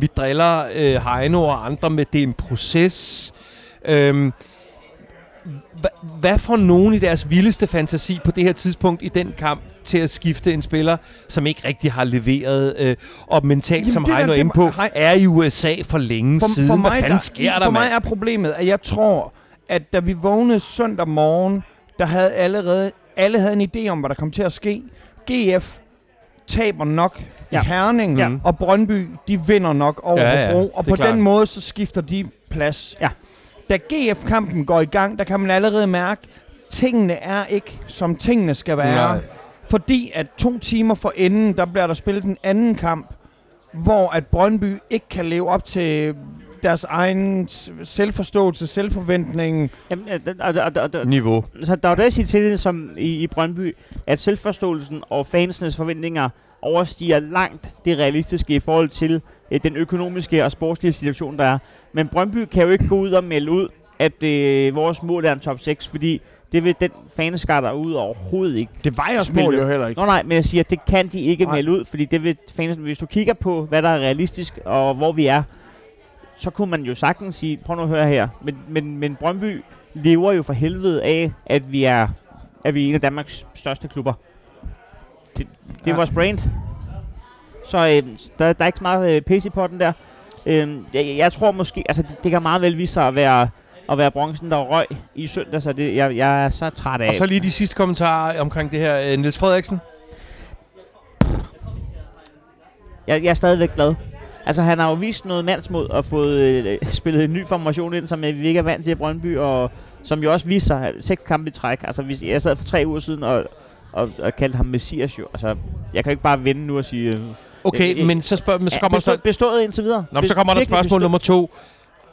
Vi driller øh, Heino og andre med, det er en proces. Øh, hvad får nogen i deres vildeste fantasi på det her tidspunkt i den kamp til at skifte en spiller, som ikke rigtig har leveret, øh, og mentalt, Jamen, som der, Heino er inde på, er i USA for længe siden. Hvad fanden sker der, For mig er problemet, at jeg tror, at da vi vågnede søndag morgen, der havde allerede alle havde en idé om, hvad der kom til at ske. GF taber nok Ja. Herning Ja. og Brøndby, de vinder nok over Ja, ja, Hobro, og på klart. den måde, så skifter de plads. Ja. Da GF-kampen går i gang, der kan man allerede mærke, tingene er ikke, som tingene skal være. Nej. Fordi at to timer for enden, der bliver der spillet en anden kamp, hvor at Brøndby ikke kan leve op til deres egen selvforståelse, selvforventning. Jamen, og, og, og, og, Niveau. så der er jo det at sige til det, som i, i Brøndby, at selvforståelsen og fansenes forventninger overstiger langt det realistiske i forhold til øh, den økonomiske og sportslige situation, der er. Men Brøndby kan jo ikke gå ud og melde ud, at øh, vores mål er en top 6, fordi det vil den faneskar derude overhovedet ikke. Det vejer Spil mål jo. jo heller ikke. Nå nej, men jeg siger, at det kan de ikke Nej. melde ud, fordi det vil fans, hvis du kigger på, hvad der er realistisk og hvor vi er, så kunne man jo sagtens sige, prøv nu at høre her, men, men, men Brøndby lever jo for helvede af, at vi er, at vi er en af Danmarks største klubber. Det, det er Ja. vores brand. Så øh, der, der er ikke så meget øh, pisse i potten der. Øh, jeg, jeg tror måske, altså det, det kan meget vel vise sig at være, at være bronzen, der røg i søndag, så det, jeg, jeg er så træt af. Og så lige de sidste kommentarer omkring det her. Øh, Niels Frederiksen. Jeg, jeg er stadigvæk glad. Altså, han har jo vist noget mandsmod og fået øh, spillet en ny formation ind, som vi ikke er vant til i Brøndby, og som jo også viser sig seks kampe i træk. Altså, hvis jeg sad for tre uger siden og, og, og kaldte ham Messias jo. Altså, jeg kan jo ikke bare vende nu og sige... Okay, Øh, øh, men så, spørg, men så kommer der så, bestået, indtil videre. Nå, men så kommer der spørgsmål bestået. nummer to.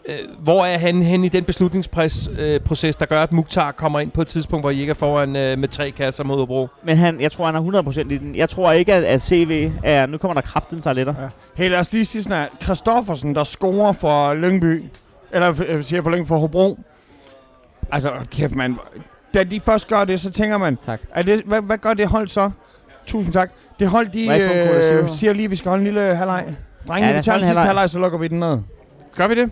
Øh, hvor er han hen i den beslutningsproces, øh, proces, der gør, at Mukhtar kommer ind på et tidspunkt, hvor I ikke er foran øh, med tre kasser mod Hobro? Men han, jeg tror, han er 100% i den. Jeg tror ikke, at, at CV er... Nu kommer der kraften toiletter. Ja. Hey, lad os lige sige sådan her. Christoffersen, der scorer for Lyngby, eller øh, siger for Lyngby for Hobro. Altså, kæft mand. Da de først gør det, så tænker man, Tak. er det, hvad, hvad gør det hold så? Tusind tak. Det hold, de øh, siger lige, at vi skal holde en lille halvleg. Drenge, Ja, ja, vi tager den en sidste halvleg. så lukker vi den ned. Gør vi det?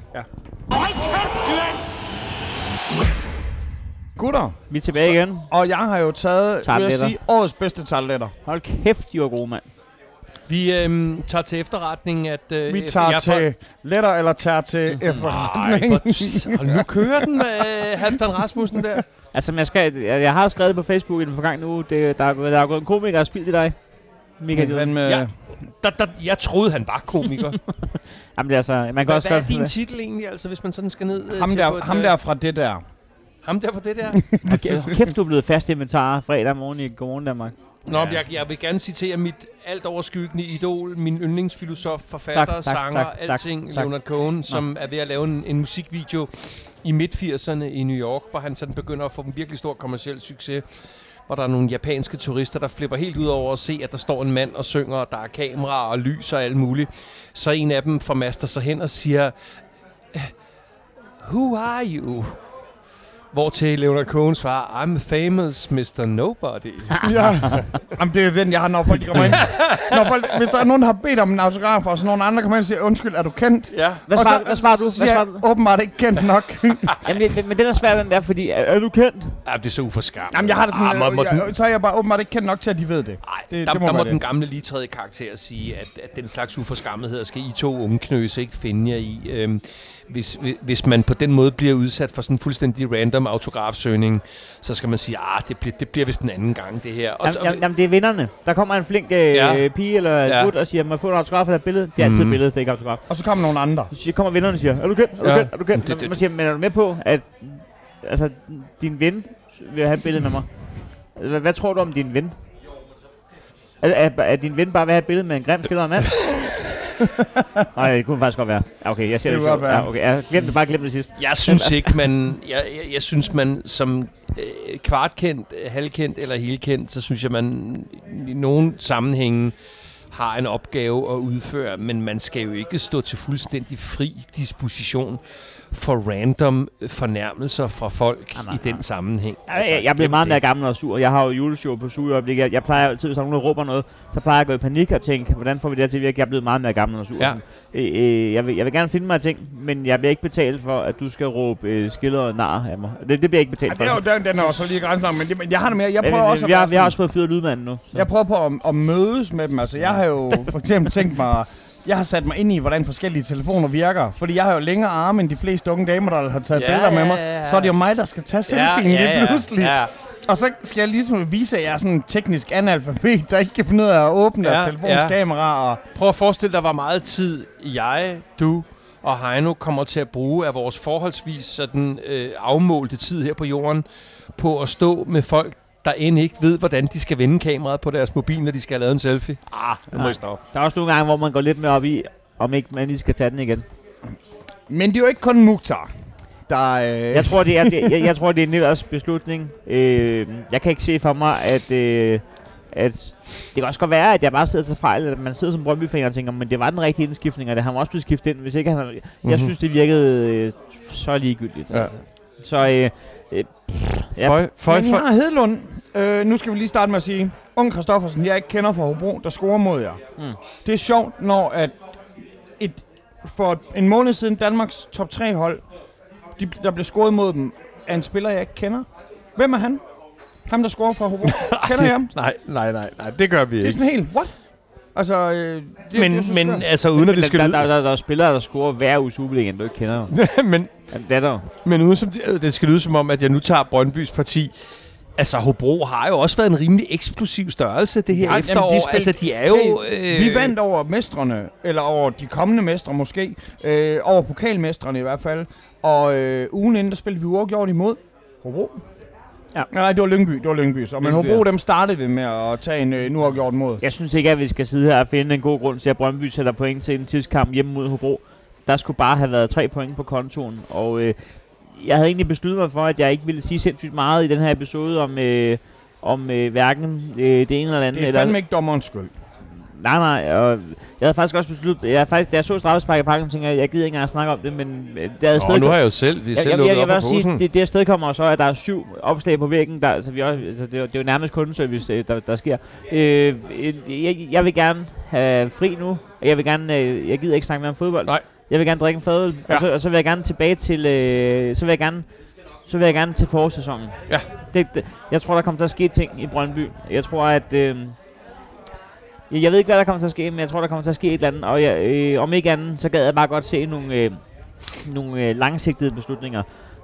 Gutter, Vi er tilbage igen. og jeg har jo taget, vil jeg sige, årets bedste tartletter. Hold kæft, de var gode, mand. Vi øh, tager til efterretning, at... Øh, Vi tager jeg til letter eller tager til Ej, efterretning. hvor, hold nu kører den, øh, Halvdan Rasmussen der. Altså, men jeg, skal, jeg, jeg har skrevet på Facebook i den forgangne uge, det, der, er, gået- der er gået en komiker og spildt i dig. Michael Hvad med, Ja. Der, der, jeg troede, han var komiker. Jamen, det er altså, man kan Hvad, også hvad er din titel egentlig, altså, hvis man sådan skal ned øh, ham, til på der, et, ham øh, der fra det der. Ham der for det der? Kæft, du er blevet fast inventar fredag morgen i Godmorgen Danmark. Nå, men jeg, jeg vil gerne citere mit alt overskyggende idol, min yndlingsfilosof, forfatter, Tak, tak, sanger, tak, tak, alting, tak. Leonard Cohen, som er ved at lave en, en musikvideo i midt-80'erne i New York, hvor han sådan begynder at få en virkelig stor kommersiel succes og der er nogle japanske turister, der flipper helt ud over at se, at der står en mand og synger, og der er kameraer og lys og alt muligt. Så en af dem formaster sig hen og siger, øh, Who are you? Hvor til Leonard Cohen svarer, I'm famous Mr. Nobody. ja. Jamen, det er den, jeg har, når folk kommer ind. Når folk, hvis der er nogen, der har bedt om en autograf, og så nogen andre kommer ind og siger, undskyld, er du kendt? Ja. Hvad Og svarer, så, hvad svarer du? Så Hvad siger svarer jeg, du? åbenbart ikke kendt nok. Jamen, men, men den er svær, den der, fordi er, er du kendt? Ja, det er så uforskammet. Jamen, jeg har det sådan, Ah, må, må øh, den, jeg, så er jeg bare åbenbart ikke kendt nok til, at de ved det. ej, det- der, det må der må den det. gamle lige træde i karakter sige, at, at den slags uforskammetheder skal I to unge knøse ikke finde jer i. Øhm, hvis, hvis- man på den måde bliver udsat for sådan en fuldstændig random autografsøgning, så skal man sige, ah, det bliver, det bliver vist en anden gang, det her. Og, Jamen, jamen, jamen, det er vinderne. Der kommer en flink øh, Ja. pige eller Ja. gut og siger, må jeg få en autograf af det her billede? Det er altid mm. billede, det er ikke autograf. Og så kommer nogle andre. Så siger, kommer vinderne og siger, er du kendt? Er du Ja. kendt? Er du kendt? Det- det- Man siger, men er du med på, at altså, din ven vil have et billede med mig? Hvad, hvad tror du om din ven? Er, er, er din ven bare vil have et billede med en grim skildret mand? Nej, det kunne faktisk godt være. Ja, okay, jeg ser Det det, godt være. Ja, okay, jeg glemte det, bare glem det sidst. Jeg synes ikke, man... Jeg, jeg, jeg synes, man som øh, kvartkendt, halvkendt eller helkendt, så synes jeg, man i nogle sammenhænge har en opgave at udføre, men man skal jo ikke stå til fuldstændig fri disposition for random øh, fornærmelser fra folk Jamen, i den sammenhæng. Jeg, jeg, jeg bliver glem meget det. mere gammel og sur. Jeg har jo juleshow på suge i øjeblikket. Jeg, jeg plejer altid, hvis der er nogen, der råber noget, så plejer jeg at gå i panik og tænke, hvordan får vi det her til at virke? Jeg er blevet meget mere gammel og sur. Ja. Øh, øh, jeg, vil, jeg vil gerne finde mig ting, men jeg bliver ikke betalt for, at du skal råbe øh, skiller og nar af mig. Det, det bliver jeg ikke betalt Ja, det er for. jo, den, den er også lige grænsen men, det, men jeg har det mere. Jeg Ja, prøver vi, også vi, at har, være vi har også fået fyret lydmanden nu. Så. Jeg prøver på at, at mødes med dem. Altså, jeg har jo for eksempel tænkt mig... Jeg har sat mig ind i, hvordan forskellige telefoner virker. Fordi jeg har jo længere arme end de fleste unge damer, der har taget Ja, billeder med ja, mig. ja, ja. Så er det jo mig, der skal tage selfien lige pludselig. Ja. Og så skal jeg ligesom vise, at jeg er sådan en teknisk analfabet, der ikke kan finde ud af at åbne Ja, deres telefons ja. kamera. Og Prøv at forestille dig, hvor meget tid jeg, du og Heino kommer til at bruge af vores forholdsvis sådan, øh, afmålte tid her på jorden på at stå med folk, der end ikke ved, hvordan de skal vende kameraet på deres mobil, når de skal have lavet en selfie. Ah, nu må. I stoppe. Der er også nogle gange, hvor man går lidt mere op i, om ikke man lige skal tage den igen. Men det er jo ikke kun Mukhtar, der... Øh, Jeg tror, det er, jeg, jeg tror, det er Nillers beslutning. Øh, jeg kan ikke se for mig, at, øh, at det kan også godt være, at jeg bare sidder til fejl, at man sidder som Brøndby-fan og tænker, men det var den rigtige indskiftning, og det har man også blevet skiftet ind, hvis ikke han... Mm-hmm. Jeg Mhm. synes, det virkede øh, så ligegyldigt. Ja. Altså. Så øh, øh, Ja. Føj, føj, Men I har Hedlund. Øh, nu skal vi lige starte med at sige, Ung Kristoffersen, jeg ikke kender fra Hobro, der scorer mod jer. Mm. Det er sjovt, når at et, for en måned siden Danmarks top 3 hold, de, der blev scoret mod dem, af en spiller, jeg ikke kender. Hvem er han? Ham, der scorer fra Hobro. Kender jeg ham? Nej, nej, nej, nej, det gør vi Det er ikke. sådan helt, what? Altså, øh, det, Men, det så men altså, uden at det skal der, lyde... der, der, der, er spillere, der scorer hver uge Superligaen, du ikke kender. jo. men, Det er der men uden som det, det skal lyde som om, at jeg nu tager Brøndbys parti. Altså, Hobro har jo også været en rimelig eksplosiv størrelse det her Ja, ja, jamen, de efterår. spil- altså, de er jo... Hey, vi vandt over mestrene, eller over de kommende mestre måske, øh, over pokalmestrene i hvert fald. Og øh, ugen inden, der spillede vi uafgjort imod Hobro. Ja. Nej, det var Lyngby, det var Lyngby. Så, men Hobro, dem startede det med at tage en øh, uafgjort mod. Jeg synes ikke, at vi skal sidde her og finde en god grund til, at Brøndby sætter point til en tidskamp hjemme mod Hobro. Der skulle bare have været tre point på kontoen, og øh, jeg havde egentlig besluttet mig for, at jeg ikke ville sige sindssygt meget i den her episode om, øh, om øh, hverken øh, det ene eller det andet. Det er eller, fandme ikke dommerens skyld. Nej, nej, og jeg havde faktisk også besluttet, jeg, faktisk, da jeg så straffespark i pakken, tænkte jeg, jeg gider ikke engang snakke om det, men øh, det Nå, stadig nu har jeg jo selv, vi jeg, selv jeg, jeg, jeg op vil også sige, det, det afsted kommer så, at der er syv opslag på væggen. Der, altså, vi også, altså, det, er, jo- det er jo nærmest kundeservice, øh, der, der sker. Øh, jeg, jeg vil gerne have fri nu. og Jeg vil gerne, øh, jeg gider ikke snakke mere om fodbold. Nej. Jeg vil gerne drikke en fadøl. Ja. og, så, og så vil jeg gerne tilbage til, øh, så vil jeg gerne, så vil jeg gerne til forårssæsonen. Ja. Det, det, jeg tror, der kommer til at ske ting i Brøndby. Jeg tror, at... Øh, jeg jeg ved ikke, hvad der kommer til at ske, men jeg tror, der kommer til at ske et eller andet. Og jeg, øh, om ikke andet, så gad jeg bare godt se nogle, øh, nogle øh, langsigtede beslutninger.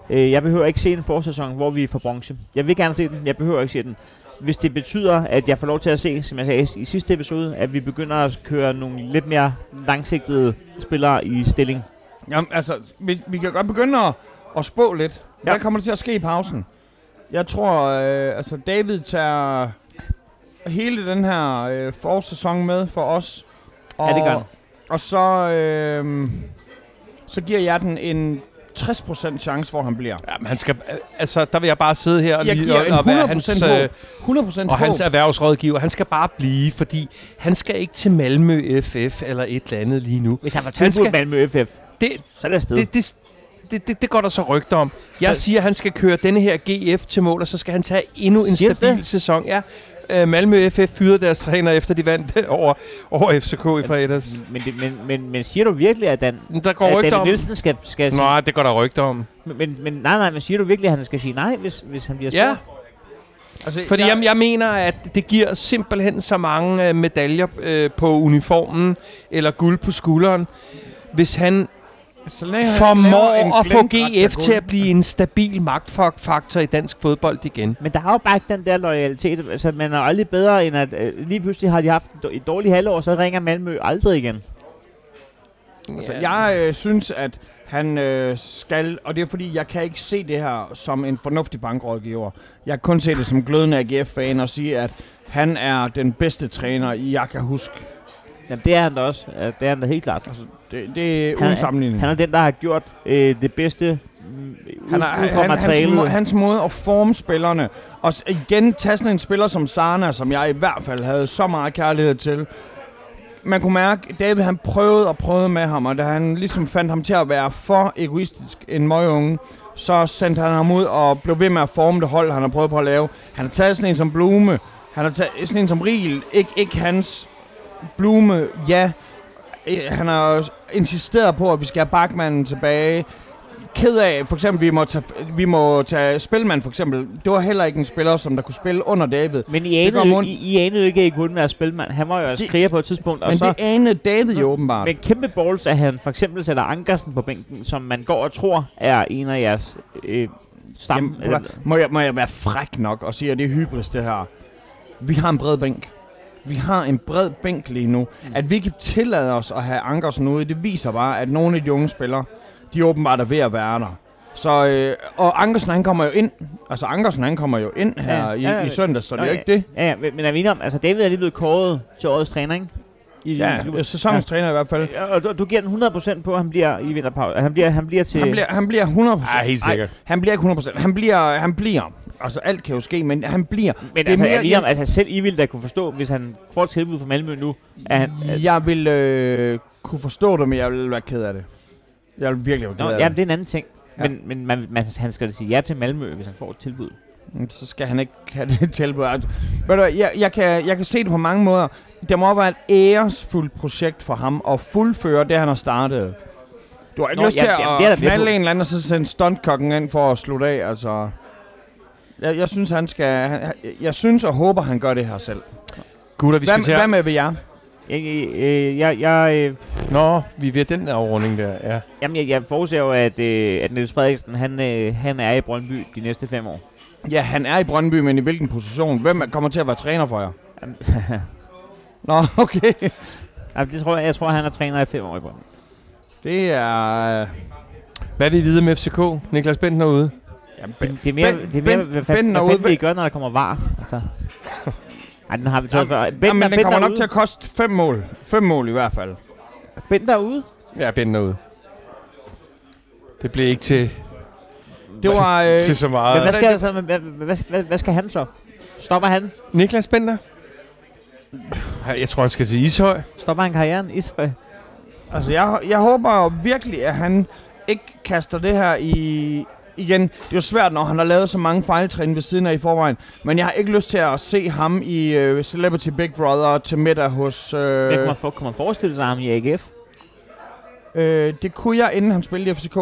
Øh, jeg behøver ikke se en forsæson, hvor vi er for bronze. Jeg vil gerne se den, jeg behøver ikke se den. Hvis det betyder, at jeg får lov til at se, som jeg sagde i sidste episode, at vi begynder at køre nogle lidt mere langsigtede spillere i stilling. Jamen, altså, vi, vi kan godt begynde at, at spå lidt. Hvad Ja. kommer der til at ske i pausen? Jeg tror, øh, altså David tager hele den her øh, forårssæson med for os. Og, Ja, det gør. Og så, øh, så giver jeg den en 60% chance, hvor han bliver. Ja, men han skal, altså, der vil jeg bare sidde her og, lige, og, og være 100% hans, håb. øh, 100% og hans håb. erhvervsrådgiver. Han skal bare blive, fordi han skal ikke til Malmø FF eller et eller andet lige nu. Hvis han Han tilbudt skal- Malmø FF, Det, så er det afsted. det, det, det, det, det går der så rygter om. Jeg Så- siger, at han skal køre denne her GF til mål, og så skal han tage endnu en stabil det? sæson. Ja, øh, Malmø FF fyrede deres træner, efter de vandt over, over FCK i fredags. Men, det, men, men, men siger du virkelig, at, Dan, Der går at David om... Nielsen skal, skal sige, Nej, det går der rygter om. men, men, men, nej, nej, men siger du virkelig, at han skal sige nej, hvis, hvis han bliver Ja, spurgt? Altså, Fordi jeg, jeg mener, at det giver simpelthen så mange øh, medaljer øh, på uniformen, eller guld på skulderen, hvis han så længe formår at få GF til at blive en stabil magtfaktor i dansk fodbold igen. Men der har jo bare ikke den der loyalitet. Altså, man er aldrig bedre, end at øh, lige pludselig har de haft et, dårligt halvår, så ringer Malmø aldrig igen. Altså, jeg øh, synes, at han øh, skal, og det er fordi, jeg kan ikke se det her som en fornuftig bankrådgiver. Jeg kan kun se det som glødende AGF-fan og sige, at han er den bedste træner, jeg kan huske. Jamen, det er han da også. Ja, Det er han da helt klart. Altså, det, det er Han uden sammenligning. Han er den, der har gjort øh, det bedste mm, Han er, ud fra han, hans, må, hans måde at forme spillerne, og igen tage sådan en spiller som Sana, som jeg i hvert fald havde så meget kærlighed til. Man kunne mærke, David han prøvede og prøvede med ham, og da han ligesom fandt ham til at være for egoistisk en møgeunge, så sendte han ham ud og blev ved med at forme det hold, han har prøvet på at lave. Han har taget sådan en som Blume, han har taget sådan en som Riel, ikke, ikke hans Blume, ja. Eh, Han har insisteret på, at vi skal have bakmanden tilbage ked af, for eksempel, vi må tage, vi må tage Spilmand for eksempel. Det var heller ikke en spiller, som der kunne spille under David. Men I anede, jo, I, I anede ikke, at I kunne være spilmand. Han var jo også Det- kriger på et tidspunkt. Og Men så, det anede David jo åbenbart. med kæmpe balls, at han for eksempel sætter Ankersen på bænken, som man går og tror er en af jeres øh, Stammen, Jamen, eller, Må jeg, må jeg være fræk nok og sige, at det er hybris, det her? Vi har en bred bænk. Vi har en bred bænk lige nu. Mm. At vi kan tillade os at have Ankersen ude, det viser bare, at nogle af de unge spillere, de er åbenbart er ved at være der. Så, øh, og Ankersen han kommer jo ind, altså Ankersen han kommer jo ind her Ja, i, ja, i søndags, så det er jo ikke det. ja, ja, men er vi enige om, altså David er lige blevet kåret til årets træner, ikke? I, Ja, i sæsonens træner i hvert fald. Ja, og du, du giver den 100% på, at han bliver i vinterpause. Han bliver, han bliver til... Han bliver, han bliver 100%. Ja, helt Ej, sikkert. han bliver ikke 100%. Han bliver, han bliver. Altså alt kan jo ske, men han bliver. men det er altså, mere- er om, altså selv I ville da kunne forstå, hvis han får et tilbud fra Malmø nu, at han... At, Jeg vil øh, kunne forstå det, men jeg vil være ked af det. Jeg vil virkelig være ked Nå, af jamen, det. det er en anden ting. Ja. Men, men man, man, han skal da sige ja til Malmø, hvis han får et tilbud. Mm, Så skal han ikke have det tilbud. Altså, Ved du, jeg, jeg, kan, jeg kan se det på mange måder. Det må være et æresfuldt projekt for ham at fuldføre det, han har startet. Du har ikke Nå, lyst ja, til jamen, at med knalde en eller anden, og så sende stuntkokken ind for at slutte af. Altså, jeg, jeg synes, han skal... Han, jeg synes og håber, han gør det her selv. Gutter, vi skal Hvad, til hvad med ved jer? Jeg, øh, jeg, jeg, øh, Nå, vi er ved den afrunding der, ja. jamen, jeg, jeg forudser jo, at, øh, at Niels Frederiksen, han, øh, han er i Brøndby de næste fem år. Ja, han er i Brøndby, men i hvilken position? Hvem er- kommer til at være træner for jer? Jamen, Nå, okay. jamen, det tror jeg, jeg tror, han er træner i fem år i Brøndby. Det er... øh, Hvad er vi videre med FCK? Niklas Bentner ude. Det, det er mere, Ben- det er mere Ben- hvad, Ben hvad, hvad ude fanden ved- vil I gøre, når der kommer var? Altså. Ej, den har vi taget før. Ben, Jamen, den ben kommer nok derude. til at koste fem mål. Fem mål i hvert fald. Ben derude. Ja, Bentner ude. Det blev ikke til, Det var... Øh, til så Men meget. hvad skal, altså, hvad, hvad, hvad, hvad, skal han så? Stopper han? Niklas Bentner? Jeg tror, han skal til Ishøj. Stopper han karrieren? Ishøj? altså, jeg, jeg håber virkelig, at han ikke kaster det her i... Igen, det er jo svært, når han har lavet så mange fejltrin ved siden af i forvejen. Men jeg har ikke lyst til at se ham i uh, Celebrity Big Brother til middag hos... Øh. Øh, Kan, man for, kan man forestille sig ham i AGF? Øh, det kunne jeg, inden han spillede i FCK.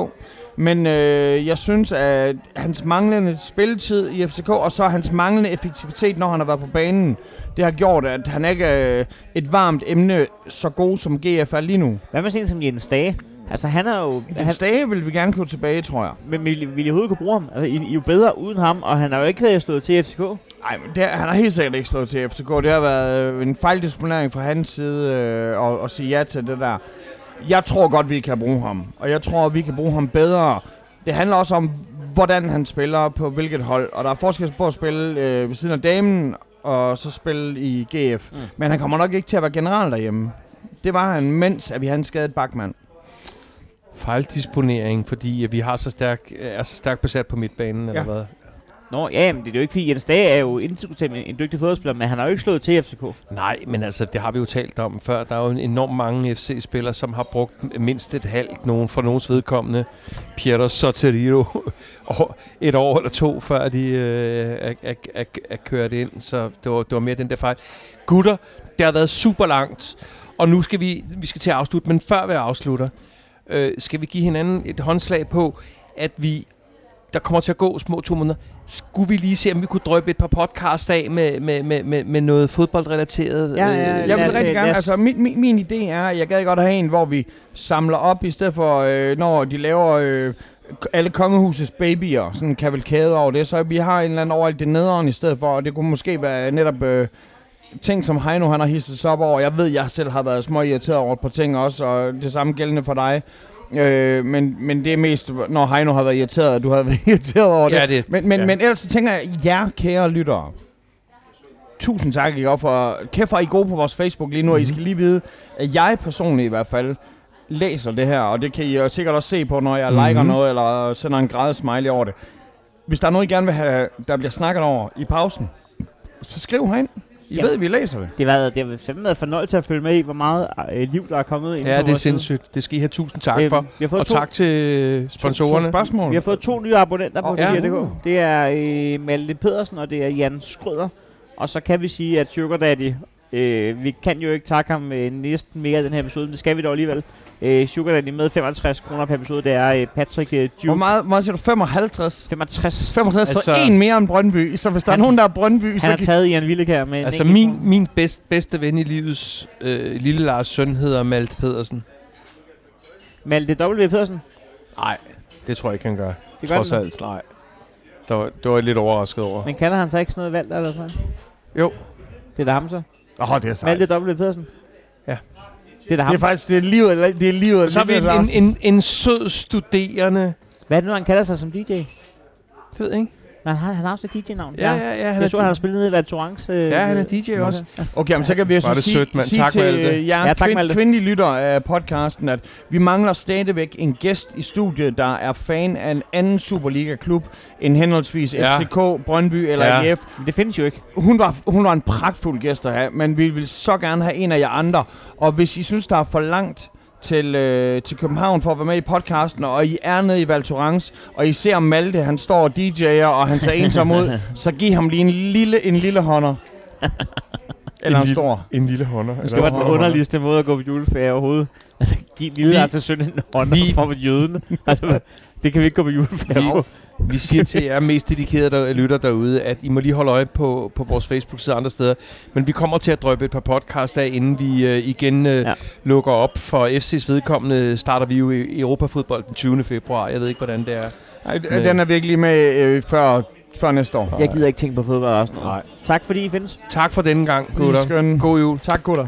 Men øh, jeg synes, at hans manglende spilletid i FCK, og så hans manglende effektivitet, når han har været på banen, det har gjort, at han ikke er et varmt emne så god som GF er lige nu. Hvad med sådan som Jens Dage? Altså, han er jo... Han, Han Stage vil vi gerne købe tilbage, tror jeg. men vil, vil I overhovedet kunne bruge ham? Altså, I, I er jo bedre uden ham, og han har jo ikke været slået til FCK. Nej, men det, han har helt sikkert ikke slået til FCK. Det har været øh, en fejldisponering fra hans side øh, at, at sige ja til det der. Jeg tror godt, vi kan bruge ham. Og jeg tror, vi kan bruge ham bedre. Det handler også om, hvordan han spiller på hvilket hold. Og der er forskel på at spille øh, ved siden af damen, og så spille i GF. Mm. Mm. Men han kommer nok ikke til at være general derhjemme. Det var han, mens at vi havde en skadet bakmand. Fejldisponering, fordi at vi har så stærk, er så stærkt besat på midtbanen, eller Ja. hvad? Nå, ja, men det er jo ikke fordi, Jens Dage er jo indiskutabelt en dygtig fodboldspiller, men han har jo ikke slået til FCK. Nej, men altså, det har vi jo talt om før. Der er jo enormt mange FC-spillere, som har brugt mindst et halvt, nogen for nogens vedkommende, Pietro Soteriro, og et år eller to, før de øh, er, er, er, er kørt ind. Så det var, det var mere den der fejl. Gutter, det har været super langt, og nu skal vi, vi skal til at afslutte, men før vi afslutter, øh, skal vi give hinanden et håndslag på, at vi der kommer til at gå små to måneder. Skulle vi lige se, om vi kunne drøbe et par podcast af med, med, med, med, med noget fodboldrelateret? Ja, ja, øh, Jeg Lad vil os, rigtig gerne, altså min, min, min idé er, at jeg gad godt have en, hvor vi samler op, i stedet for, øh, når de laver øh, alle kongehusets babyer, sådan en kavalkade over det, så vi har en eller anden over i det nederen i stedet for, og det kunne måske være netop øh, ting, som Heino han har hisset sig op over. Jeg ved, jeg selv har været små irriteret over et par ting også, og det samme gældende for dig. Øh, men, men det er mest, når Heino har været irriteret, at du har været irriteret over det. Ja, det Men, men, ja. men ellers så tænker jeg, jer kære lyttere, tusind tak ikke, for, kæft at I er gode på vores Facebook lige nu, mm-hmm. og I skal lige vide, at jeg personligt i hvert fald læser det her, og det kan I jo sikkert også se på, når jeg mm-hmm. liker Mhm. noget, eller sender en græde smiley over det. Hvis der er noget, I gerne vil have, der bliver snakket over i pausen, så skriv herind. I Ja. ved, at vi læser det. Det har været, det har fandme været fornøjelse at følge med i, hvor meget øh, liv, der er kommet ind Ja, det er sindssygt. Det skal I have tusind tak Øhm, for. Vi har fået Og to, tak til To, sponsorerne. to spørgsmål. Vi har fået to nye abonnenter på oh, ja. ja. Det er øh, Malte Pedersen, og det er Jan Skrøder. Og så kan vi sige, at Sugar Daddy, øh, vi kan jo ikke takke ham øh, næsten mere i den her episode, men det skal vi dog alligevel. Øh, Sugar Daddy med 55 kroner per episode, det er øh, Patrick øh, Hvor Duke. meget, hvor meget siger du? 55? 65. 65, altså, så en mere end Brøndby. Så hvis der Han- er nogen, der er Brøndby, så Han har taget Jan Villekær med en Altså min, min bedst, bedste ven i livets øh, lille Lars søn hedder Malte Pedersen. Malte W. Pedersen. Nej, det tror jeg ikke, han gør. Det gør Trods den. alt, nej. Der var, det var jeg lidt overrasket over. Men kalder han så ikke sådan noget valgt, eller hvad? Jo. Det er da ham så. Åh, oh, det er sejt. Malte W. Pedersen. Ja. Det er ham. Det er faktisk det er livet, det er livet. Så har vi en, en, en, en sød studerende. Hvad er det nu, han kalder sig som DJ? Det ved jeg ikke. Nej, han, han har også et DJ-navn. Ja, ja, ja. Han Jeg så, han har spillet nede i Valtorance. Øh, ja, han er DJ også. Okay, men så kan vi Var så det sige, sødt, mand. sige Tak, til øh, jer Ja, tak, kvind, kvindelige lyttere af podcasten, at vi mangler stadigvæk en gæst i studiet, der er fan af en anden Superliga-klub end henholdsvis Ja. FCK, Brøndby eller Ja. IF. Men det findes jo ikke. Hun var, hun var en pragtfuld gæst at have, men vi vil så gerne have en af jer andre. Og hvis I synes, der er for langt til, øh, til København for at være med i podcasten, og I er nede i Val Thorens, og I ser Malte, han står og DJ'er, og han ser ensom ud, så giv ham lige en lille, en lille hånder. Eller en lille- stor. En lille hånder. Det var den underligste måde at gå på juleferie overhovedet. Altså, giv en lille Vi- altså søn en hånd vi- for jøden. Altså, det kan vi ikke gå på juleferie på. Vi siger til jer mest dedikerede der, lytter derude, at I må lige holde øje på, på vores Facebook-side og andre steder. Men vi kommer til at drøbe et par podcasts af, inden vi øh, igen øh, Ja. lukker op. For FC's vedkommende starter vi jo i Europafodbold den 20. februar. Jeg ved ikke, hvordan det er. Ej, den er virkelig med øh, før, før næste år. Jeg gider ikke tænke på fodbold og sådan noget. Nej. Tak fordi I findes. Tak for denne gang, Gutter. God jul. Tak, gutter.